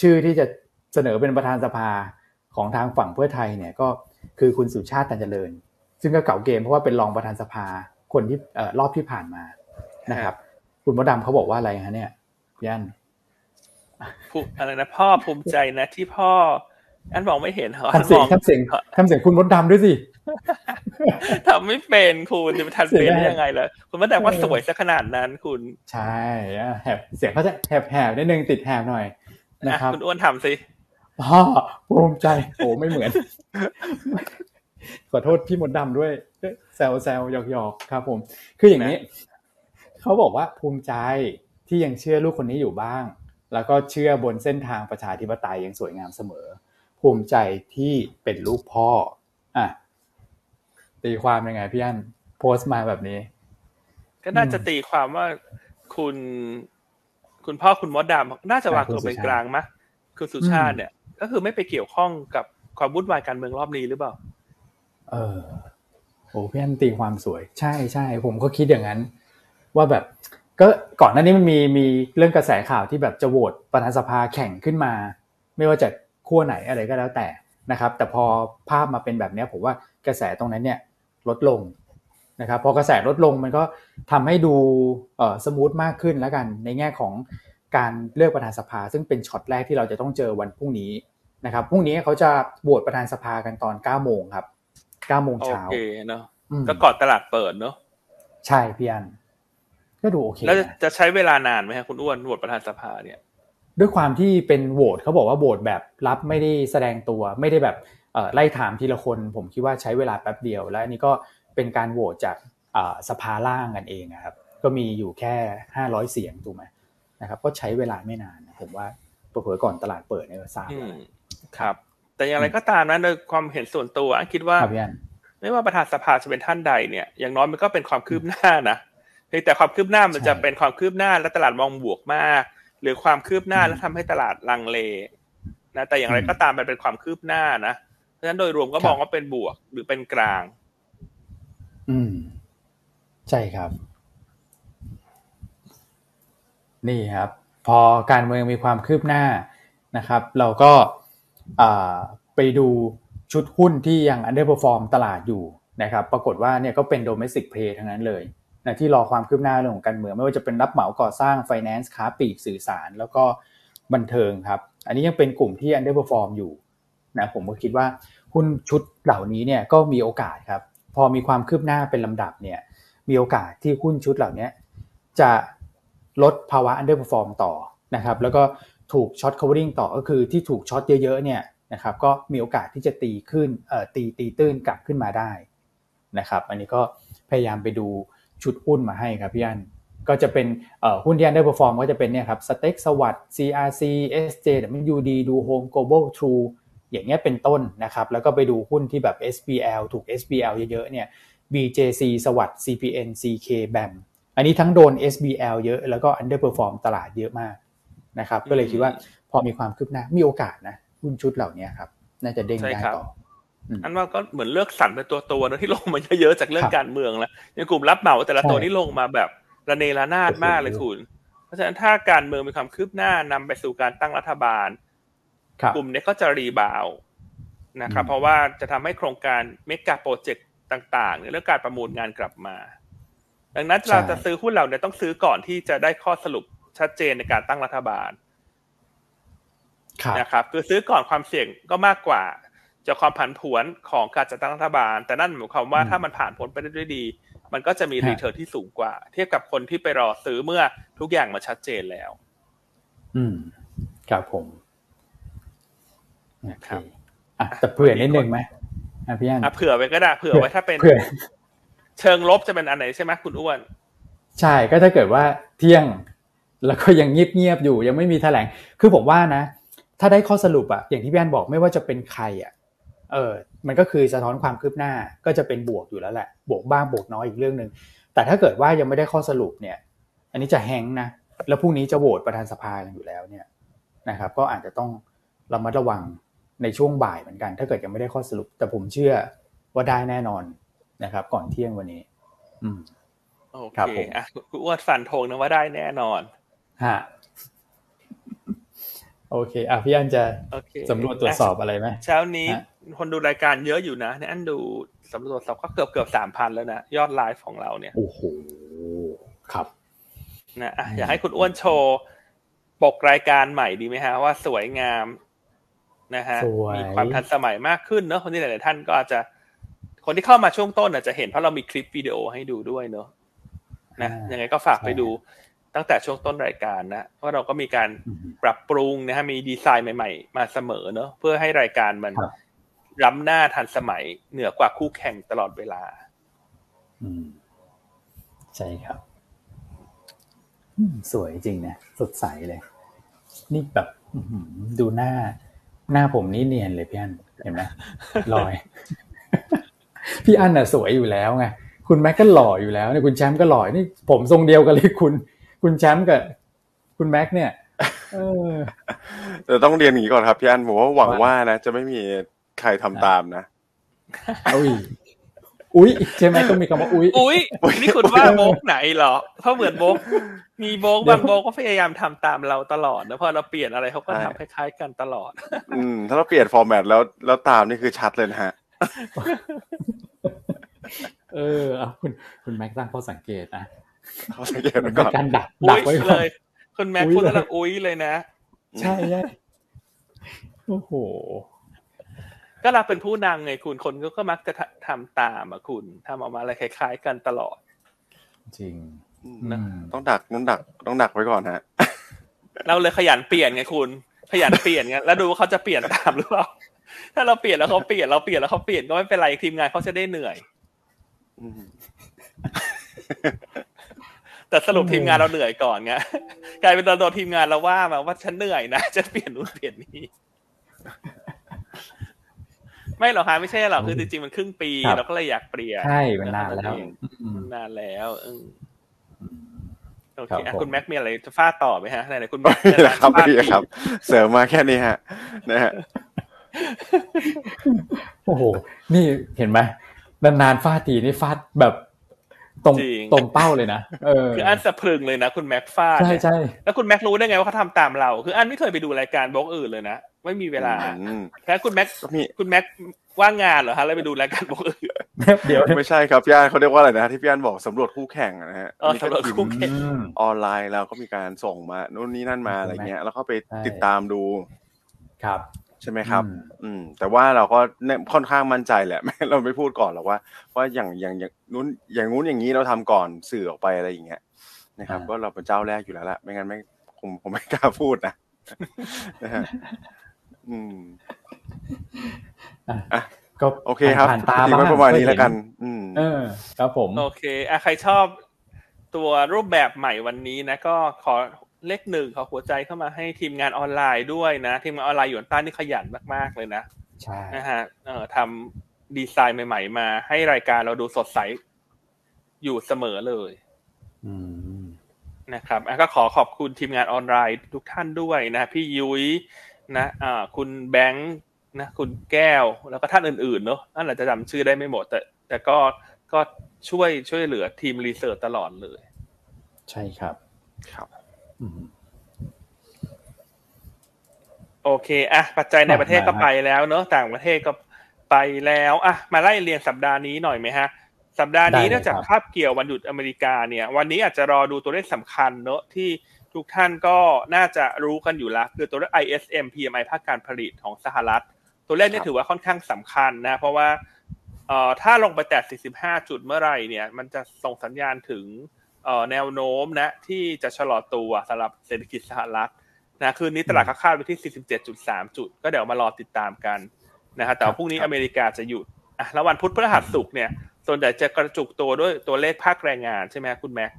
ชื่อที่จะเสนอเป็นประธานสภาของทางฝั่งเพื่อไทยเนี่ยก็คือคุณสุชาติตันเจริญ ซึ่งก็เก่าเกมเพราะว่าเป็นรองประธานสภาคนที่รอบที่ผ่านมานะครับ คุณมดดำเขาบอกว่าอะไรฮะเนี่ยพี่อั้นอะไรนะพ่อภูมิใจนะที่พ่ออันมองไม่เห็นเหรอทำเสียงทำเสียงทำเสียงคุณมดดำด้วยสิ ทำไม่เป็นคุณจะไปทันเป็นได้ยังไงล่ะคุณมดดำว่าสวยซะขนาดนั้นคุณ ใช่แหบเสียงเขาจะแหบแหบนิดนึงติดแหบหน่อยนะครับคุณอ้วนทำสิพ่อภูมิใจโอ้ไม่เหมือน ขอโทษพี่มดดำด้วยแซวแซวหยอกหยอกครับผม คืออย่างนี้ เขาบอกว่าภูมิใจที่ยังเชื่อลูกคนนี้อยู่บ้าง แล้วก็เชื่อบนเส้นทางประชาธิปไตยอย่างสวยงามเสมอ ภูมิใจที่เป็นลูกพ่ออะ ตีความยังไงพี่อันโพสต์มาแบบนี้ ก็น่าจะตีความว่าคุณ คุณพ่อคุณมดดำน่าจะวางตัวเป็นกลางมะคือสุชาติเนี่ย ก็คือไม่ไปเกี่ยวข้องกับความวุ่นวายการเมืองรอบนี้หรือเปล่า เออโอ้พี่อันตีความสวย ใช่ใช่ผมก็คิดอย่างนั้น ว่าแบบ ก็ก่อนหน้านี้มันมีมีเรื่องกระแสข่าวที่แบบจะโหวตประธานสภาแข่งขึ้นมา ไม่ว่าจะขั้วไหนอะไรก็แล้วแต่นะครับ แต่พอภาพมาเป็นแบบนี้ผมว่ากระแสตรงนั้นเนี่ย ลดลงนะครับพอกระแสลดลงมันก็ทำให้ดูเอ่อ smooth มากขึ้นแล้วกัน ในแง่ของการเลือกประธานสภา ซึ่งเป็นช็อตแรกที่เราจะต้องเจอวันพรุ่งนี้นะครับพรุ่งนี้เขาจะโหวตประธานสภากันตอน9โมงครับ9โมงเช้าโอเคเนาะก็ก่อนตลาดเปิดเนาะใช่พี่อันก็ดูโอเคแล้วจะใช้เวลานานไหมครับคุณอ้วนโหวตประธานสภาเนี่ย ด้วยความที่เป็นโหวตเขาบอกว่าโหวตแบบรับไม่ได้แสดงตัวไม่ได้แบบ ไล่ถามทีละคนผมคิดว่าใช้เวลาแป๊บเดียว และอันนี้ก็เป็นการโหวตจากสภาล่างกันเองครับก็มีอยู่แค่ห้าร้อยเสียงถูกไหมนะครับก็ใช้เวลาไม่นานผมว่าเผื่อก่อนตลาดเปิดเนี่ยทราบครับ แต่อย่างไรก็ตามนะโดยความเห็นส่วนตัวอันคิดว่าไม่ว่าประธานสภาจะเป็นท่านใดเนี่ยอย่างน้อยมันก็เป็นความคืบหน้านะแต่ความคืบหน้ามันจะเป็นความคืบหน้าและตลาดมองบวกมาก หรือความคืบหน้าแล้วทาให้ตลาดลังเลนะแต่อย่างไรก็ตามมันเป็นความคืบหน้านะเพ ราะฉะนั้นโดยรวมก็มองว่าเป็นบวกหรือเป็นกลาง อืม ใช่ครับ นี่ครับ พอการเมืองมีความคืบหน้านะครับ เราก็ไปดูชุดหุ้นที่ยัง underperform ตลาดอยู่นะครับ ปรากฏว่าเนี่ยก็เป็น domestic play ทั้งนั้นเลยนะที่รอความคืบหน้าเรื่องของการเมืองไม่ว่าจะเป็นรับเหมาก่อสร้างไฟแนนซ์ค้าปลีกสื่อสาร แล้วก็บันเทิงครับ อันนี้ยังเป็นกลุ่มที่ underperform อยู่ นะผมก็คิดว่าหุ้นชุดเหล่านี้เนี่ยก็มีโอกาสครับ พอมีความคืบหน้าเป็นลำดับเนี่ยมีโอกาสที่หุ้นชุดเหล่านี้จะลดภาวะ underperform ต่อนะครับแล้วก็ถูก short covering ต่อก็คือที่ถูก short เยอะๆเนี่ยนะครับก็มีโอกาสที่จะตีขึ้นเอ่อตีตีตื้นกลับขึ้นมาได้นะครับอันนี้ก็พยายามไปดูชุดหุ้นมาให้ครับพี่อันก็จะเป็นหุ้นที่ underperform ก็จะเป็นเนี่ยครับ STEC SAWAD CRC SJWD DOHOME Global True ย่างเงี้ยเป็นต้นนะครับ แล้วก็ไปดูหุ้นที่แบบ SBL ถูก SBL เยอะๆเนี่ย BJC SAWAD CPN CK BAM อันนี้ทั้งโดน SBL เยอะแล้วก็ underperform ตลาดเยอะมากนะครับ ก็เลยคิดว่าพอมีความคืบหน้ามีโอกาสนะหุ้นชุดเหล่านี้ครับ น่าจะเด้งได้ต่ออันว่าก็เหมือนเลือกสรรเป็นตัวตัวนะที่ลงมาเยอะๆจากเรื่องการเมืองแล้วในกลุ่มรับเหมาแต่ละตัวนี่ลงมาแบบระเนระนาดมากเลยคุณ เพราะฉะนั้นถ้าการเมืองมีความคืบหน้านำไปสู่การตั้งรัฐบาล กลุ่มนี้ก็จะรีบาวนะครับ เพราะว่าจะทำให้โครงการเมกะโปรเจกต์ต่างๆเรื่องการประมูลงานกลับมา ดังนั้นเราจะซื้อหุ้นเราเนี่ยต้องซื้อก่อนที่จะได้ข้อสรุปชัดเจนในการตั้งรัฐบาลนะครับคือซื้อก่อนความเสี่ยงก็มากกว่าจากความผันผวนของการจัดตั้งรัฐบาล แต่นั่นหมายความว่าถ้ามันผ่านพ้นไปได้ด้วยดี มันก็จะมีรีเทิร์นที่สูงกว่า เทียบกับคนที่ไปรอซื้อเมื่อทุกอย่างมาชัดเจนแล้ว อืมครับผม ครับอะแต่เผื่อนิดนึงไหมอะพี่อันอะเผื่อไว้ก็ได้เผื่อไว้ถ้าเป็นเชิงลบจะเป็นอันไหนใช่ไหมคุณอ้วน ใช่ก็ถ้าเกิดว่าเที่ยงแล้วก็ยังเงียบๆอยู่ ยังไม่มีแถลง คือผมว่านะ ถ้าได้ข้อสรุปอะอย่างที่พี่อันบอกไม่ว่าจะเป็นใครอะเออ มันก็คือสะท้อนความคืบหน้าก็จะเป็นบวกอยู่แล้วแหละ บวกบ้างบวกน้อยอีกเรื่องหนึ่งแต่ถ้าเกิดว่ายังไม่ได้ข้อสรุปเนี่ย อันนี้จะแฮงนะแล้วพรุ่งนี้จะโหวตประธานสภาอยู่แล้วเนี่ยนะครับ ก็อาจจะต้องระมัดระวัง ในช่วงบ่ายเหมือนกัน ถ้าเกิดยังไม่ได้ข้อสรุป แต่ผมเชื่อว่าได้แน่นอนนะครับ ก่อนเที่ยงวันนี้ อืมโอเคอะคุณอ้วนฟันธงนะว่าได้แน่นอนฮะโอเคอะพี่อันจะสำรวจตรวจสอบอะไรไหมเช้านี้คนดูรายการเยอะอยู่นะเนี่ยอันดูสำรวจสอบก็เกือบเกือบสามพันแล้วนะ ยอดไลฟ์ของเราเนี่ย โอ้โห ครับนะอะอยากให้คุณอ้วนโชว์ปกรายการใหม่ดีไหมฮะ ว่าสวยงาม นะฮะมีความทันสมัยมากขึ้นเนอะคนที่หลาย ๆ ท่านก็อาจจะ คนที่เข้ามาช่วงต้นอาจจะเห็นเพราะเรามีคลิปวิดีโอให้ดูด้วยเนอะนะยังไงก็ฝากไปดูตั้งแต่ช่วงต้นรายการนะว่าเราก็มีการปรับปรุงนะฮะมีดีไซน์ใหม่ ๆ มาเสมอเนอะเพื่อให้รายการมันล้ำหน้าทันสมัยเหนือกว่าคู่แข่งตลอดเวลา อืมใช่ครับสวยจริงนะสดใสเลย นี่แบบดูหน้า หน้าผมนี่เนียนเลยพี่อันเห็นไหมลอย พี่อันน่ะสวยอยู่แล้วไงคุณแม็กก็หล่ออยู่แล้วเนี่ยคุณแชมป์ก็หล่อนี่ผมทรงเดียวกันเลยคุณ คุณแชมป์กับคุณแม็กเนี่ยเออแต่ต้องเรียนอย่างนี้ก่อนครับพี่อันผมว่าหวังว่านะจะไม่มีใครทำตามนะ อุ้ยอุ้ยใช่ไหมต้องมีคำว่าอุ้ยอุ้ยนี่คุณว่าโบกไหนเหรอเพราะเหมือนโบกมีโบกบางโบกก็พยายามทำตามเราตลอดนะพอเราเปลี่ยนอะไรเขาก็ทำคล้ายๆกันตลอด อืมถ้าเราเปลี่ยนฟอร์แมตแล้วแล้วตามนี่คือชัดเลยนะฮะเออคุณคุณแม็กตั้งข้อสังเกตนะเขาสังเกตก่อนการดักดักไว้เลยคุณแม็กพูดแล้วอุ้ยเลยนะ ใช่ใช่โอ้โห ก็เราเป็นผู้นำไงคุณคนก็มักจะทำตามอะคุณทำออกมาอะไรคล้าย ๆ กันตลอด จริงนะต้องดักต้องดัก ต้องดักไว้ก่อนฮะเราเลยขยันเปลี่ยนไงคุณ ขยันเปลี่ยนไงแล้วดูว่าเขาจะเปลี่ยนตามหรือเปล่าถ้าเราเปลี่ยนแล้วเขาเปลี่ยนเราเปลี่ยนแล้วเขาเปลี่ยนก็ไม่เป็นไรทีมงานเขาจะได้เหนื่อยแต่สรุปทีมงานเราเหนื่อยก่อนไงกลายเป็นโดนทีมงานเราว่ามาว่าฉันเหนื่อยนะจะเปลี่ยนนู่นเปลี่ยนนี่ ไม่หรอกฮะไม่ใช่หรอกคือจริงๆมันครึ่งปีเราก็เลยอยากเปลี่ยนใช่มันนานแล้วนานแล้วโอเคคุณแม็กมีอะไรจะฟาดต่อไหมฮะไหนคุณแม็กครับพี่ครับ เสริมมาแค่นี้ฮะนะฮะโอ้โหนี่เห็นไหมนานๆฟาดทีนี่ฟาดแบบตรงตรงเป้าเลยนะเออคืออันสะพรึงเลยนะคุณแม็กฟาดใช่ใช่แล้วคุณแม็กรู้ได้ไงว่าเขาทาตามเรา คืออันไม่เคยไปดูรายการบล็อกอื่นเลยนะ ไม่มีเวลาแค่คุณแม็กคุณแม็กว่างงานเหรอฮะแล้วไปดูรายการบล็อกอื่นเดี๋ยวไม่ใช่ครับพี่อันเขาเรียกว่าอะไรนะที่พี่อันบอกสำรวจคู่แข่งนะฮะสำรวจคู่แข่งออนไลน์แล้วก็มีการส่งมานู่นนี่นั่นมาอะไรเงี้ย แล้วก็ไปติดตามดูครับใช่ไหมครับ อืม แต่ว่าเราก็ค่อนข้างมั่นใจแหละไม่เราไม่พูดก่อนหรอกว่าว่าอย่างอย่างอย่างนู้นอย่างนู้นอย่างนี้เราทำก่อนสื่อออกไปอะไรอย่างเงี้ยนะครับก็เราเป็นเจ้าแรกอยู่แล้วแหละไม่งั้นไม่ผมผมไม่กล้าพูดนะนะฮะ อืมอะก็โอเคครับผ่านตาบ้างประมาณนี้แล้วกัน อืมเออ ครับผม โอเคอะใครชอบตัวรูปแบบใหม่วันนี้นะ ก็ขอเลขหนึ่งขอหัวใจเข้ามาให้ทีมงานออนไลน์ด้วยนะ ทีมงานออนไลน์อยู่ใต้นี่ขยันมาก ๆ เลยนะนะฮะเอ่อทำดีไซน์ใหม่ ๆ มาให้รายการเราดูสดใสอยู่เสมอเลยนะครับก็ขอขอบคุณทีมงานออนไลน์ทุกท่านด้วยนะ พี่ยุ้ย นะอ่าคุณแบงค์นะคุณแก้วแล้วก็ท่านอื่นๆเนอะนั่นแหละจะจำชื่อได้ไม่หมด แต่ แต่ก็ก็ช่วยช่วยเหลือทีม research ตลอดเลย ใช่ครับครับโอเคอะปัจจัยในประเทศก็ไปแล้วเนอะต่างประเทศก็ไปแล้วอะมาไล่เรียงสัปดาห์นี้หน่อยไหมฮะ สัปดาห์นี้เนื่องจากคาบเกี่ยววันหยุดอเมริกาเนี่ย วันนี้อาจจะรอดูตัวเลขสำคัญเนอะที่ ทุกท่านก็น่าจะรู้กันอยู่แล้วคือตัวเลข ISM PMI ภาคการผลิตของสหรัฐ ตัวเลขนี้ถือว่าค่อนข้างสำคัญนะ เพราะว่าเอ่อถ้าลงไปแตะ 45 จุดเมื่อไหร่เนี่ย มันจะส่งสัญญาณถึงเอ่อแนวโน้มนะที่จะชะลอตัวสำหรับเศรษฐกิจสหรัฐนะคืนนี้ตลาดคาดไปที่ 47.3 จุด ก็เดี๋ยวมารอติดตามกันนะฮะแต่พรุ่งนี้อเมริกาจะหยุดอะแล้ววันพุธพฤหัสศุกร์เนี่ยส่วนใหญ่จะกระจุกตัวด้วยตัวเลขภาคแรงงานใช่ไหมคุณแม็ก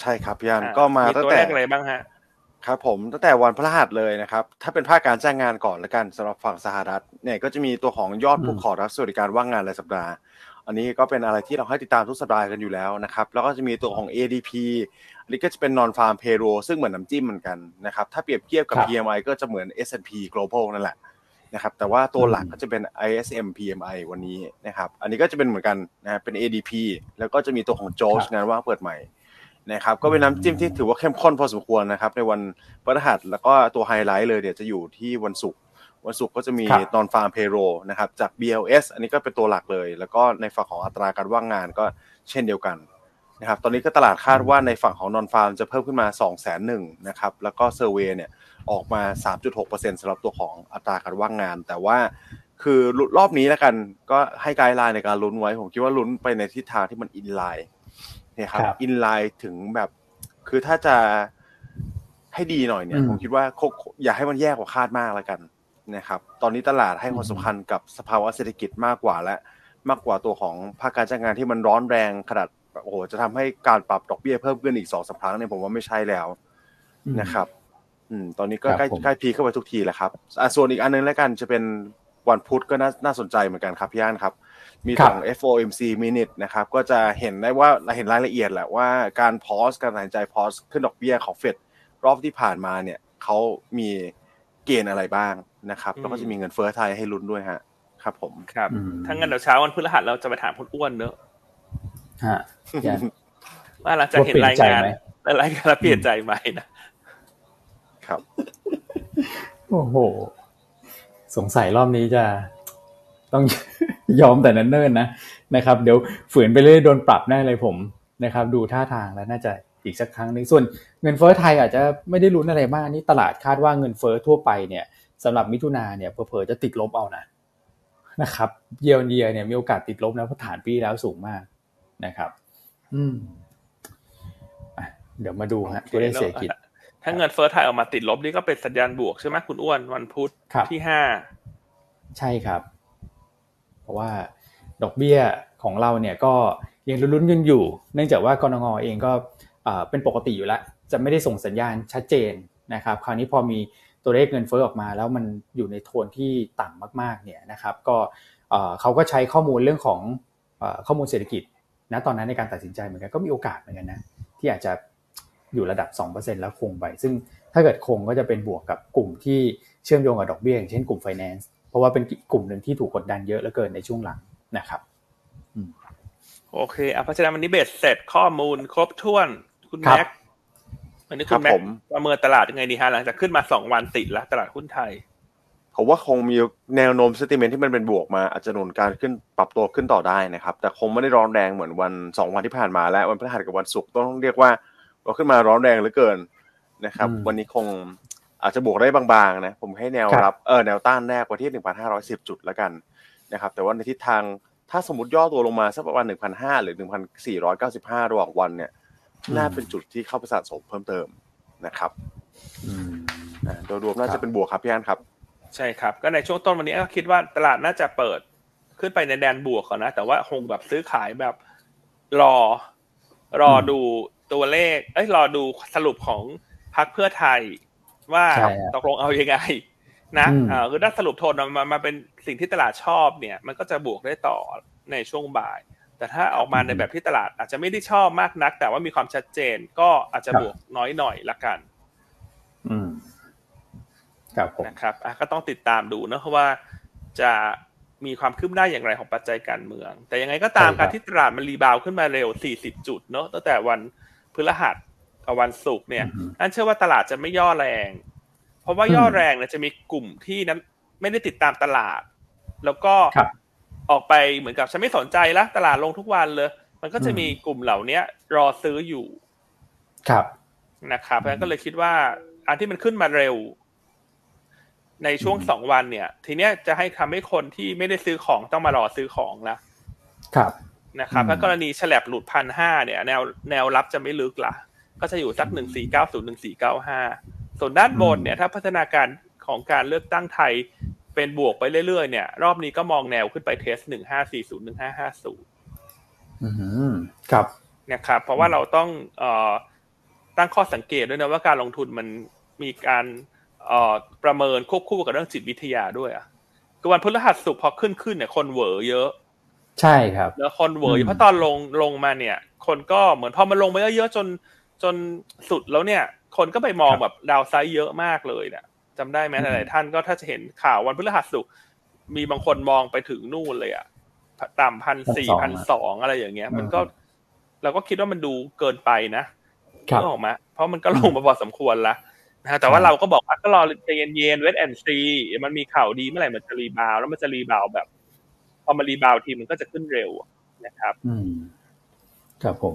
ใช่ครับพี่อันก็มาตั้งแต่ตัวเลขอะไรบ้างฮะครับผมตั้งแต่วันพฤหัสเลยนะครับ ถ้าเป็นภาคการจ้างงานก่อนละกันสำหรับฝั่งสหรัฐเนี่ยก็จะมีตัวของยอดผู้ขอรับสวัสดิการว่างงานรายสัปดาห์ อันนี้ก็เป็นอะไรที่เราให้ติดตามทุกสัปดาห์กันอยู่แล้วนะครับแล้วก็จะมีตัวของ ADP อันนี้ก็จะเป็น non farm payroll ซึ่งเหมือนน้ำจิ้มเหมือนกันนะครับถ้าเปรียบเทียบกับ PMI ก็จะเหมือน S&P Global นั่นแหละนะครับแต่ว่าตัวหลักก็จะเป็น ISM PMI วันนี้นะครับอันนี้ก็จะเป็นเหมือนกันนะเป็น ADP แล้วก็จะมีตัวของ j o ชงานว่างเปิดใหม่ นะครับก็เป็นน้ำจิ้มที่ถือว่าเข้มข้นพอสมควรนะครับ ในวันพฤหัสแล้วก็ตัวไฮไลท์เลยเดี๋ยวจะอยู่ที่วันศุกร์วันศุกร์ก็จะมี non farm payroll นะครับจาก BLS อันนี้ก็เป็นตัวหลักเลย แล้วก็ในฝั่งของอัตราการว่างงานก็เช่นเดียวกันนะครับตอนนี้ก็ตลาดคาดว่าในฝั่งของ non farm จะเพิ่มขึ้นมา 2 0 0 0 0 0หนึ่งนะครับแล้วก็ survey เนี่ยออกมา 3.6%สำหรับตัวของอัตราการว่างงาน แต่ว่าคือรอบนี้แล้วกันก็ให้ guideline ในการลุ้นไว้ ผมคิดว่าลุ้นไปในทิศทางที่มัน inline เนี่ยครับอินไลน์ถึงแบบ คือถ้าจะให้ดีหน่อยเนี่ย ผมคิดว่าอย่าให้มันแย่กว่าคาดมากแล้วกันนะครับ ตอนนี้ตลาดให้ความสำคัญกับสภาวะเศรษฐกิจมากกว่าและมากกว่าตัวของภาคการจ้างงานที่มันร้อนแรงขนาดโอ้โหจะทำให้การปรับดอกเบี้ยเพิ่มขึ้นอีกสองสาครั้งเนี่ยผมว่าไม่ใช่แล้วนะครับ อืม ตอนนี้ก็ใกล้ใกล้พีเข้าไปทุกทีแล้วครับอ่ส่วนอีกอันนึงแล้วกันจะเป็น วันพุธก็น่าน่าสนใจเหมือนกันครับพี่อันครับ มีของ FOMC minute นะครับ ก็จะเห็นได้ว่าเราเห็นรายละเอียดแหละว่าการพอสการตัดสินใจพอสขึ้นดอกเบี้ยของเฟดรอบที่ผ่านมาเนี่ยเขามีเกณฑ์อะไรบ้างนะครับแล้วก็จะมีเงินเฟ้อไทยให้ลุ้นด้วยฮะครับผมครับถ้างั้นเดี๋ยวเช้าวันพฤหัสเราจะไปถามคุณอ้วนเนอะฮะว่าเราจะเห็นรายงานรายงานเปลี่ยนใจไหมนะครับ โอ้โห สงสัยรอบนี้จะต้องยอมแต่นั้นเนิ่นนะนะครับ เดี๋ยวฝืนไปเรื่อยโดนปรับแน่เลยผมนะครับ ดูท่าทางแล้วน่าจะอีกสักครั้งหนึ่งส่วนเงินเฟ้อไทยอาจจะไม่ได้ลุ้นอะไรมากนี่ตลาดคาดว่าเงินเฟ้อทั่วไปเนี่ยสำหรับมิถุนาเนี่ยเผลอๆจะติดลบเอานะนะครับเยียร์เยียเนี่ยมีโอกาสติดลบนะเพราะฐานปีแล้วสูงมากนะครับ อืมเดี๋ยวมาดูฮะตัวเลขเศรษฐกิจ ถ้าเงินเฟ้อไทยออกมาติดลบนี่ก็เป็นสัญญาณบวกใช่ไหมคุณอ้วนวันพุธที่ห้าใช่ครับ เพราะว่าดอกเบี้ยของเราเนี่ยก็ยังลุ้นๆกันอยู่ เนื่องจากว่ากรงงเองก็เป็นปกติอยู่แล้ว จะไม่ได้ส่งสัญญาณชัดเจนนะครับ คราวนี้พอมีตัวเลขเงินเฟ้อออกมา แล้วมันอยู่ในโทนที่ต่ำมากๆเนี่ยนะครับ ก็เขาก็ใช้ข้อมูลเรื่องของข้อมูลเศรษฐกิจณตอนนั้นในการตัดสินใจเหมือนกันก็มีโอกาสเหมือนกันนะที่อาจจะ อยู่ระดับ 2%แล้วคงไป ซึ่งถ้าเกิดคงก็จะเป็นบวกกับกลุ่มที่เชื่อมโยงกับดอกเบี้ยอย่างเช่นกลุ่มไฟแนนซ์เพราะว่าเป็นกลุ่มหนึ่งที่ถูกกดดันเยอะเหลือเกินในช่วงหลังนะครับโอเคอะเพราะฉะนั้นวันนี้เบสเสร็จข้อมูลครบถ้วนคุณแม็กวันนี้คุณแม็กประเมินตลาดยังไงดีฮะหลังจากขึ้นมาสองวันติดแล้วตลาดหุ้นไทยผมว่าคงมีแนวโน้มสติเมนที่มันเป็นบวกมาอาจจะหนุนการขึ้นปรับตัวขึ้นต่อได้นะครับ แต่คงไม่ได้ร้อนแรงเหมือนวันสองวันที่ผ่านมาและวันพฤหัสกับวันศุกร์ต้องเรียกว่า เราขึ้นมาร้อนแรงเหลือเกินนะครับ วันนี้คงอาจจะบวกได้บางๆนะ ผมให้แนวรับเออแนวต้านแรกไว้ที่หนึ่งพันห้าร้อยสิบจุดแล้วกันนะครับ แต่ว่าในทิศทางถ้าสมมติย่อตัวลงมาสักประมาณหนึ่งพันห้าหรือหนึ่งพันสี่ร้อยเก้าสิบห้าระหว่างวันเนี่ย น่าเป็นจุดที่เข้าไปสะสมเพิ่มเติมนะครับโดยรวมน่าจะเป็นบวกครับพี่อันครับ ใช่ครับ ก็ในช่วงต้นวันนี้ก็คิดว่าตลาดน่าจะเปิดขึ้นไปในแดนบวกก่อนนะ แต่ว่าคงแบบซื้อขายแบบรอรอดู ตัวเลข เอ้ยรอดูสรุปของพรรคเพื่อไทย ว่าตกลงเอาอยัางไงนะเออคือถ้าสรุปโทนมามาเป็นสิ่งที่ตลาดชอบเนี่ย มันก็จะบวกได้ต่อในช่วงบ่าย แต่ถ้าออกมาในแบบที่ตลาดอาจจะไม่ได้ชอบมากนัก แต่ว่ามีความชัดเจนก็อาจจะบวกน้อยหน่อยละกัน อืมครับผมนะครับอะก็ต้องติดตามดูนะเพราะว่าจะมีความคืบหน้าอย่างไรของปัจจัยการเมือง แต่ยังไงก็ตามการที่ตลาดมันรีบาวขึ้นมาเร็ว 40 จุดเนาะตั้งแต่วัน พฤหัสกับวันศุกร์เนี่ยนั่นเชื่อว่าตลาดจะไม่ย่อแรง เพราะว่าย่อแรงเนี่ยจะมีกลุ่มที่นั้นไม่ได้ติดตามตลาด แล้วก็ออกไปเหมือนกับฉันไม่สนใจละตลาดลงทุกวันเลย มันก็จะมีกลุ่มเหล่านี้รอซื้ออยู่ ครับนะครับเพราะฉะนั้นก็เลยคิดว่า อันที่มันขึ้นมาเร็ว ในช่วงสองวันเนี่ย ทีเนี้ยจะให้ทำให้คนที่ไม่ได้ซื้อของต้องมารอซื้อของละครับ นะครับถ้ากรณีฉลบหลุดพันห้าเนี่ย แนวแนวรับจะไม่ลึกละก็จะอยู่สักหนึ่งสี่เก้าศูนย์หนึ่งสี่เก้าห้าส่วนด้านบนเนี่ยถ้าพัฒนาการของการเลือกตั้งไทยเป็นบวกไปเรื่อยๆเนี่ย รอบนี้ก็มองแนวขึ้นไปเทสหนึ่งห้าสี่ศูนย์หนึ่งห้าห้าศูนย์ครับนะครับ เพราะว่าเราต้องเอ่อตั้งข้อสังเกตด้วยนะว่าการลงทุนมันมีการประเมินควบคู่กับเรื่องจิตวิทยาด้วยอะก็วันพฤหัสสุกพอขึ้นขึ้นเนี่ยคนเหวอเยอะ ใช่ครับ แล้วคนเหวอเพราะตอนลงลงมาเนี่ย คนก็เหมือนพอมันลงมาเยอะๆจนจนสุดแล้วเนี่ย คนก็ไปมองแบบดาวไซด์เยอะมากเลยเนี่ยจำได้ไหมหลายท่านก็ถ้าจะเห็นข่าววันพฤหัสสุกมีบางคนมองไปถึงนู่นเลยอะต่ำพันสี่พันสองอะไรอย่างเงี้ย มันก็เราก็คิดว่ามันดูเกินไปนะก็ออกมา เพราะมันก็ลงมาพอสมควรละนะแต่ว่าเราก็บอกว่าก็รอใจเย็นๆ wait and see มันมีข่าวดีเมื่อไหร่มันจะ rebound แล้วมันจะ rebound แบบ พอมา rebound ทีมันก็จะขึ้นเร็วนะครับ อืมครับผม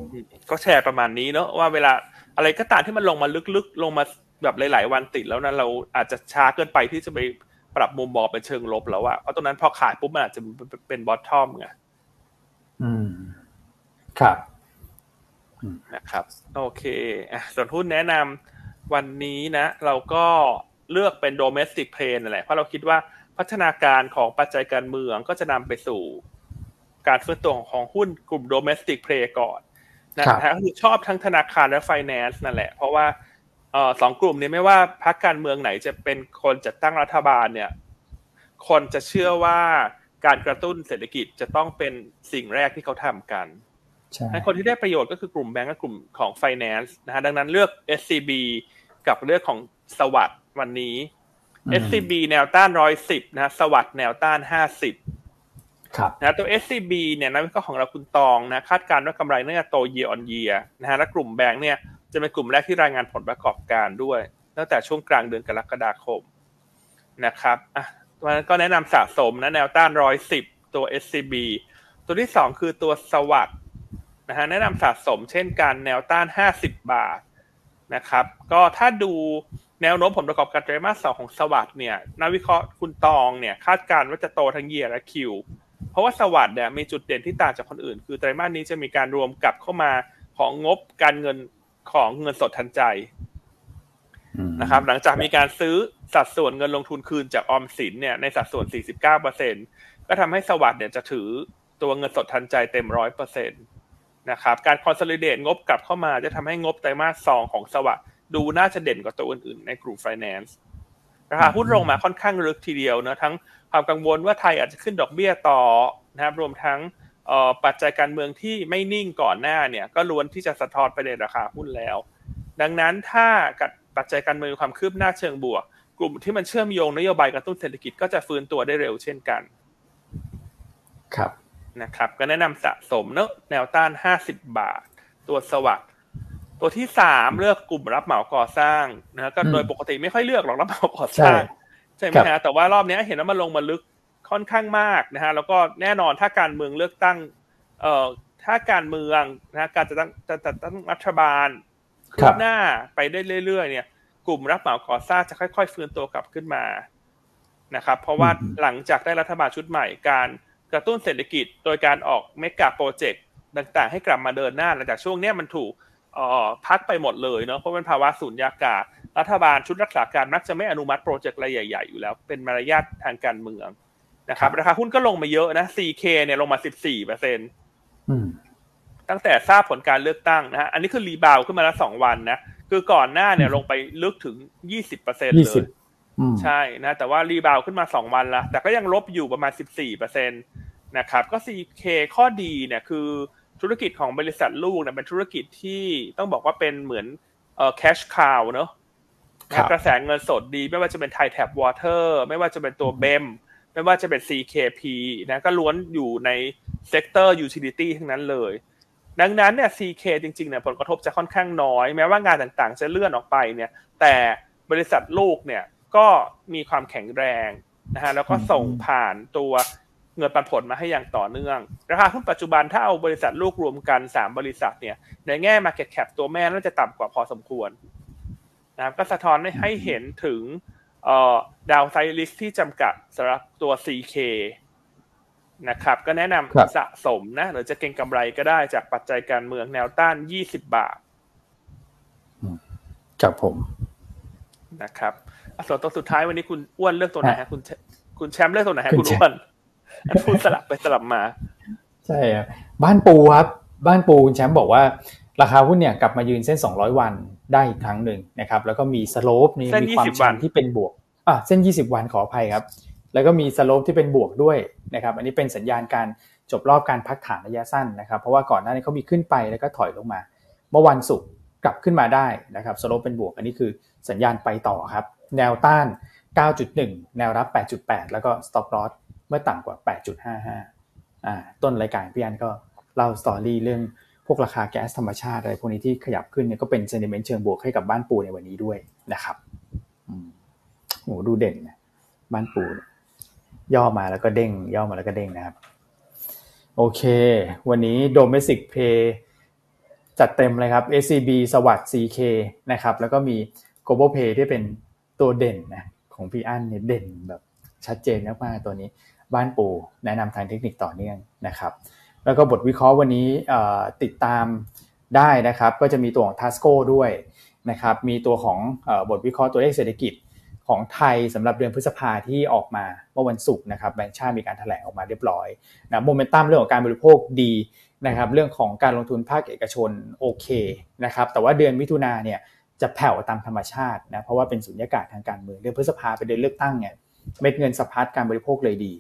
ก็แชร์ประมาณนี้เนาะว่าเวลาอะไรก็ตามที่มันลงมาลึกๆ ลงมาแบบหลาย ๆ วันติดแล้วนะเราอาจจะช้าเกินไปที่จะไปปรับมุมมองเป็นเชิงลบแล้วอะเพราะตรงนั้นพอขายปุ๊บมันอาจจะเป็น bottom ไงอืม ครับนะครับ โอเคอะส่วนหุ้นแนะนำวันนี้นะ เราก็เลือกเป็น domestic play นั่นแหละเพราะเราคิดว่า พัฒนาการของปัจจัยการเมืองก็จะนำไปสู่การฟื้นตัวของหุ้นกลุ่ม domestic play ก่อนนะฮะคือชอบทั้งธนาคารและไฟแนนซ์นั่นแหละ เพราะว่าเออสองกลุ่มนี้ไม่ว่าพรรคการเมืองไหนจะเป็นคนจัดตั้งรัฐบาลเนี่ย คนจะเชื่อว่าการกระตุ้นเศรษฐกิจจะต้องเป็นสิ่งแรกที่เขาทำกันให้คนที่ได้ประโยชน์ก็คือกลุ่มแบงก์กับกลุ่มของไฟแนนซ์นะฮะดังนั้นเลือก SCB กับเรื่องของสวัสด์วันนี้ SCB แนวต้านร้อยสิบนะสวัสด์แนวต้านห้าสิบครับนะตัว SCB เนี่ยนักวิเคราะห์ของเราคุณตองนะคาดการณ์ว่ากำไรน่าจะโต year on year นะฮะและกลุ่มแบงค์เนี่ยจะเป็นกลุ่มแรกที่รายงานผลประกอบการด้วยตั้งแต่ช่วงกลางเดือนกรกฎาคมนะครับอะวันก็แนะนำสะสมนะแนวต้านร้อยสิบตัว SCB ตัวที่สองคือตัวสวัสด์นะฮะแนะนำสะสมเช่นการแนวต้านห้าสิบบาท นะครับ ก็ถ้าดูแนวโน้มผลประกอบการไตรมาสสองของสวัสด์เนี่ยนักวิเคราะห์คุณตองเนี่ยคาดการณ์ว่าจะโตทั้งเยียและคิว เพราะว่าสวัสด์เนี่ยมีจุดเด่นที่ต่างจากคนอื่น คือไตรมาสนี้จะมีการรวมกลับเข้ามาของงบการเงินของเงินสดทันใจนะครับหลังจากมีการซื้อสัดส่วนเงินลงทุนคืนจากออมสินเนี่ยในสัดส่วน 49%ก็ทำให้สวัสด์เนี่ยจะถือตัวเงินสดทันใจเต็มร้อยเปอร์เซ็นต์ นะครับการคอนโซลิเดตงบกลับเข้ามาจะทำให้งบไตรมาสสองของสวัสด์ดูน่าจะเด่นกว่าตัวอื่นๆในกลุ่มไฟแนนซ์ราคาหุ้นลงมาค่อนข้างลึกทีเดียวนะทั้งความกังวลว่าไทยอาจจะขึ้นดอกเบี้ยต่อนะครับรวมทั้งปัจจัยการเมืองที่ไม่นิ่งก่อนหน้าเนี่ยก็ล้วนที่จะสะท้อนไปในราคาหุ้นแล้ว ดังนั้นถ้าปัจจัยการเมืองความคืบหน้าเชิงบวก กลุ่มที่มันเชื่อมโยงนโยบายกระตุ้นเศรษฐกิจก็จะฟื้นตัวได้เร็วเช่นกัน ครับ นะครับ ก็แนะนำสะสมเนอะแนวต้านห้าสิบบาท ตัวสวัสด์ตัวที่สามเลือกกลุ่มรับเหมาก่อสร้างนะก็โดยปกติไม่ค่อยเลือกหรอกรับเหมาก่อสร้าง ใช่ไหมฮะแต่ว่ารอบนี้เห็นว่ามันลงมาลึกค่อนข้างมากนะฮะแล้วก็แน่นอนถ้าการเมืองเลือกตั้ง เอ่อถ้าการเมืองนะการจะตั้งจะจะตั้งรัฐบาลขึ้นหน้าไปได้เรื่อยๆเนี่ย กลุ่มรับเหมาก่อสร้างจะค่อย ๆ ฟื้นตัวกลับขึ้นมานะครับ เพราะว่าหลังจากได้รัฐบาลชุดใหม่การ กระตุ้นเศรษฐกิจโดยการออกเมกะโปรเจกต์ต่างๆ ให้กลับมาเดินหน้าหลังจากช่วงนี้มันถูกพักไปหมดเลยเนาะเพราะเป็นภาวะสูญญากาศ รัฐบาลชุดรักษาการมักจะไม่อนุมัติโปรเจกต์อะไรใหญ่ ๆ อยู่แล้ว เป็นมารยาททางการเมืองนะครับราคาหุ้นก็ลงมาเยอะนะ CK เนี่ยลงมา 14เปอร์เซ็นต์ตั้งแต่ทราบผลการเลือกตั้งนะฮะอันนี้คือ rebound ขึ้นมาแล้วสองวันนะคือก่อนหน้าเนี่ยลงไปลึกถึงยี่สิบเปอร์เซ็นต์เลยใช่นะแต่ว่า rebound ขึ้นมาสองวันละแต่ก็ยังลบอยู่ประมาณสิบสี่เปอร์เซ็นต นะครับก็ CK ข้อดีเนี่ยคือธุรกิจของบริษัทลูกเนี่ยเป็นธุรกิจที่ต้องบอกว่าเป็นเหมือนเอ่อ cash cow เนอะกระแสเงินสดดีไม่ว่าจะเป็น Thai Tap Water ไม่ว่าจะเป็นตัว BEM ไม่ว่าจะเป็น CKP นะก็ล้วนอยู่ใน sector utility ทั้งนั้นเลย ดังนั้นเนี่ย CK จริงๆเนี่ยผลกระทบจะค่อนข้างน้อย แม้ว่างานต่างๆ จะเลื่อนออกไปเนี่ยแต่บริษัทลูกเนี่ยก็มีความแข็งแรงนะฮะแล้วก็ส่งผ่านตัว เงินปันผลมาให้อย่างต่อเนื่อง ราคาหุ้นปัจจุบันถ้าเอาบริษัทลูกรวมกัน 3 บริษัทเนี่ยในแง่ Market Cap ตัวแม่น่าจะต่ำกว่าพอสมควรนะครับก็สะท้อนให้เห็นถึงดาวไซริสที่จำกัดสำหรับตัว CK นะครับก็แนะนำสะสมนะหรือจะเก็งกำไรก็ได้จากปัจจัยการเมืองแนวต้าน 20 บาทครับผมนะครับส่วนตัวสุดท้ายวันนี้คุณอ้วนเลือกตัวไหนฮะคุณคุณแชมป์เลือกตัวไหนฮะคุณอ้วน พูดสลับไปสลับมา ใช่ครับบ้านปูครับ บ้านปูคุณแชมป์บอกว่า ราคาหุ้นเนี่ยกลับมายืนเส้น 200 วันได้อีกครั้งหนึ่งนะครับ แล้วก็มีสโลปนี่มีความชันที่เป็นบวกอะเส้น 20 วันขออภัยครับ แล้วก็มีสโลปที่เป็นบวกด้วยนะครับ อันนี้เป็นสัญญาณการจบรอบการพักฐานระยะสั้นนะครับ เพราะว่าก่อนหน้านี้เขามีขึ้นไปแล้วก็ถอยลงมา เมื่อวันศุกร์กลับขึ้นมาได้นะครับ slope เป็นบวก อันนี้คือสัญญาณไปต่อครับ แนวต้าน 9.1 แนวรับ 8.8 แล้วก็ stop loss เมื่อต่ำกว่า 8.55อ่าต้นรายการพี่อันก็เล่า story เรื่องพวกราคาแก๊สธรรมชาติอะไรพวกนี้ที่ขยับขึ้นเนี่ยก็เป็น sentiment เชิงบวกให้กับบ้านปูในวันนี้ด้วยนะครับโอ้ดูเด่นนะบ้านปู ย่อมาแล้วก็เด้ง ย่อมาแล้วก็เด้งนะครับ โอเค วันนี้ Domestic Pay จัดเต็มเลยครับ SCB สวัสด์ CK นะครับ แล้วก็มี Global Pay ที่เป็นตัวเด่นนะของพี่อั้นเนี่ยเด่นแบบชัดเจนมากๆตัวนี้ บ้านปูแนะนำทางเทคนิคต่อเนื่องนะครับ แล้วก็บทวิเคราะห์วันนี้ติดตามได้นะครับ ก็จะมีตัวของทัสโก้ด้วยนะครับ มีตัวของบทวิเคราะห์ตัวเลขเศรษฐกิจของไทยสำหรับเดือนพฤษภาที่ออกมาเมื่อวันศุกร์นะครับแบงก์ชาติมีการถแถลงออกมาเรียบร้อยนะโมเมนตัมเรื่องของการบริโภคดีนะครับเรื่องของการลงทุนภาคเอกชนโอเคนะครับแต่ว่าเดือนมิถุนาเนี่ยจะแผ่วตามธรรมชาตินะเพราะว่าเป็นสุญญากาศทางการเมืองเดือนพฤษภาเป็นเดือนเลือกตั้งเนี่ยเม็ดเงินสะพัดการบริโภคเลยดี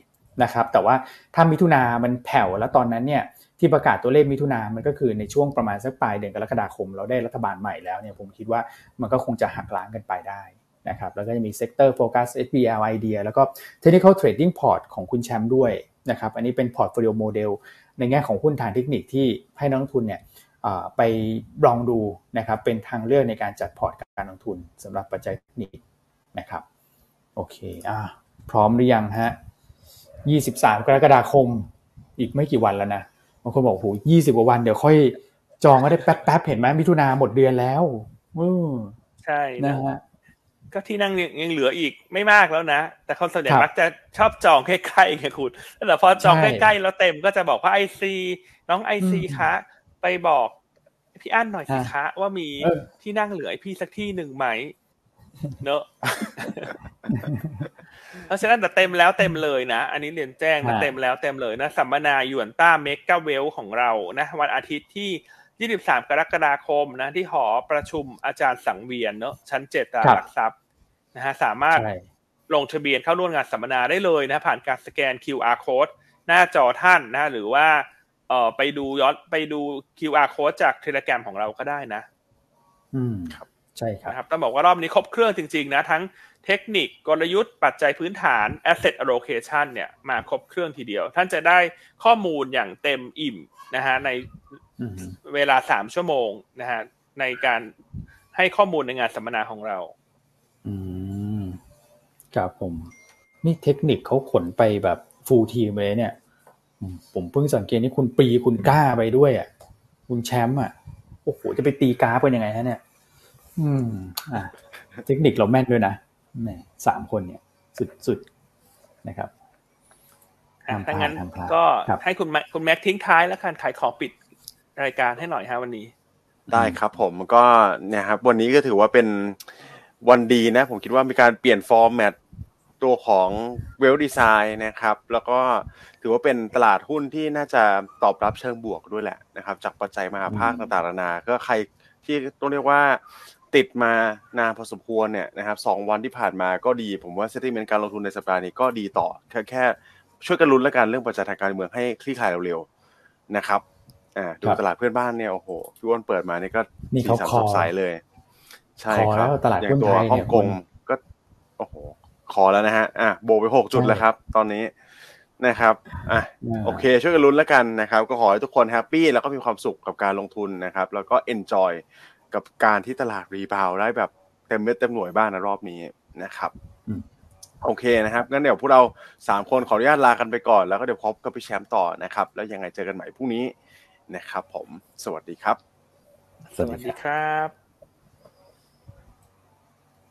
นะครับแต่ว่าถ้ามิถุนามันแผ่วแล้วตอนนั้นเนี่ยที่ประกาศตัวเลขมิถุนามันก็คือในช่วงประมาณสักปลายเดือนกรกฎาคม เราได้รัฐบาลใหม่แล้วเนี่ยผมคิดว่ามันก็คงจะหักล้างกันไปได้นะครับแล้วก็จะมี Sector Focus SBL Idea แล้วก็ Technical Trading Port ของคุณแชมป์ด้วยนะครับอันนี้เป็น Portfolio Model ในแง่ของหุ้นทางเทคนิคที่ให้นักลงทุนเนี่ยไปลองดูนะครับเป็นทางเลือกในการจัดพอร์ตการลงทุนสำหรับปัจจัยเทคนิคนะครับโอเคอ่าพร้อมหรือยังฮะ 23 กรกฎาคม อีกไม่กี่วันแล้วนะบางคนบอกโห20กว่าวันเดี๋ยวค่อยจองก็ได้แป๊บๆเห็นไหมมิถุนาหมดเดือนแล้วอือใช่นะฮะก็ที่นั่งยังเหลืออีกไม่มากแล้วนะ แต่คนส่วนใหญ่มักจะชอบจองใกล้ๆไงคุณแต่พอจองใกล้ๆแล้วเต็มก็จะบอกว่าไอซีน้องไอซีคะไปบอกพี่อั้นหน่อยสิคะว่ามีที่นั่งเหลือพี่สักที่หนึ่งไหมเนอะ เพราะฉะนั้นแต่เต็มแล้วเต็มเลยนะ อันนี้เรียนแจ้งนะเต็มแล้วเต็มเลยนะสัมมนาหยวนต้าเมกาเวลของเรานะวันอาทิตย์ที่ 23 กรกฎาคมนะ ที่หอประชุมอาจารย์สังเวียนเนอะชั้นเจ็ดตลาดหลักทรัพย์นะฮะสามารถลงทะเบียนเข้าร่วมงานสัมมนาได้เลยนะ ผ่านการสแกน QR code หน้าจอท่านนะหรือว่าเอ่อไปดูย้อนไปดู QR code จากเทเลกรมของเราก็ได้นะ อืมครับ ใช่ครับครับต้องบอกว่ารอบนี้ครบเครื่องจริง ๆ นะ ทั้ง เทคนิคกลยุทธ์ปัจจัยพื้นฐาน asset allocation เนี่ยมาครบเครื่องทีเดียว ท่านจะได้ข้อมูลอย่างเต็มอิ่มนะฮะในเวลาสามชั่วโมงนะฮะในการให้ข้อมูลในงานสัมมนาของเรา อืมครับผม นี่เทคนิคเขาขนไปแบบฟูลทีมเลยเนี่ย ผมเพิ่งสังเกตนี่คุณปีคุณกล้าไปด้วยอะคุณแชมป์อะโอ้โหจะไปตีกราฟเป็นยังไงฮะเนี่ย อืม อะ เทคนิคเราแม่นด้วยนะ สามคนเนี่ยสุดๆนะครับถ้างั้นก็ให้คุณคุณแม็กทิ้งท้ายแล้วกันขายของปิดรายการให้หน่อยฮะวันนี้ ได้ครับผมก็เนี่ยครับวันนี้ก็ถือว่าเป็นวันดีนะ ผมคิดว่ามีการเปลี่ยนฟอร์แมตตัวของเวลดีไซน์นะครับ แล้วก็ถือว่าเป็นตลาดหุ้นที่น่าจะตอบรับเชิงบวกด้วยแหละนะครับ จากปัจจัยมหาภาคต่างๆนานาก็ใครที่ต้องเรียกว่า ติดมานานพอสมควรเนี่ยนะครับสองวันที่ผ่านมาก็ดี ผมว่า sentiment การลงทุนในสัปดาห์นี้ก็ดีต่อ แค่แค่ช่วยกันลุ้นแล้วกันเรื่องปัจจัยทางการเมืองให้คลี่คลายเร็วๆนะครับอ่าดูตลาดเพื่อนบ้านเนี่ยโอ้โหพี่อ้วนเปิดมานี่ก็มีเขียวสดใสเลย ใช่ครับตลาดหุ้นไทยฮ่องกงก็โอ้โหเขียวแล้วนะฮะอะบวกไปหกจุดแล้วครับ ตอนนี้นะครับอะโอเค ช่วยกันลุ้นแล้วกันนะครับ ก็ขอให้ทุกคน happy แล้วก็มีความสุขกับการลงทุนนะครับ แล้วก็ enjoy กับการที่ตลาดรีบาวได้แบบเต็มเม็ดเต็มหน่วยบ้างนะรอบนี้นะครับโอเคนะครับงั้นเดี๋ยวพวกเราสามคนขออนุญาตลากันไปก่อนแล้วก็เดี๋ยวพบกับพี่แชมป์ต่อนะครับ แล้วยังไงเจอกันใหม่พรุ่งนี้นะครับ ผมสวัสดีครับ สวัสดีครับ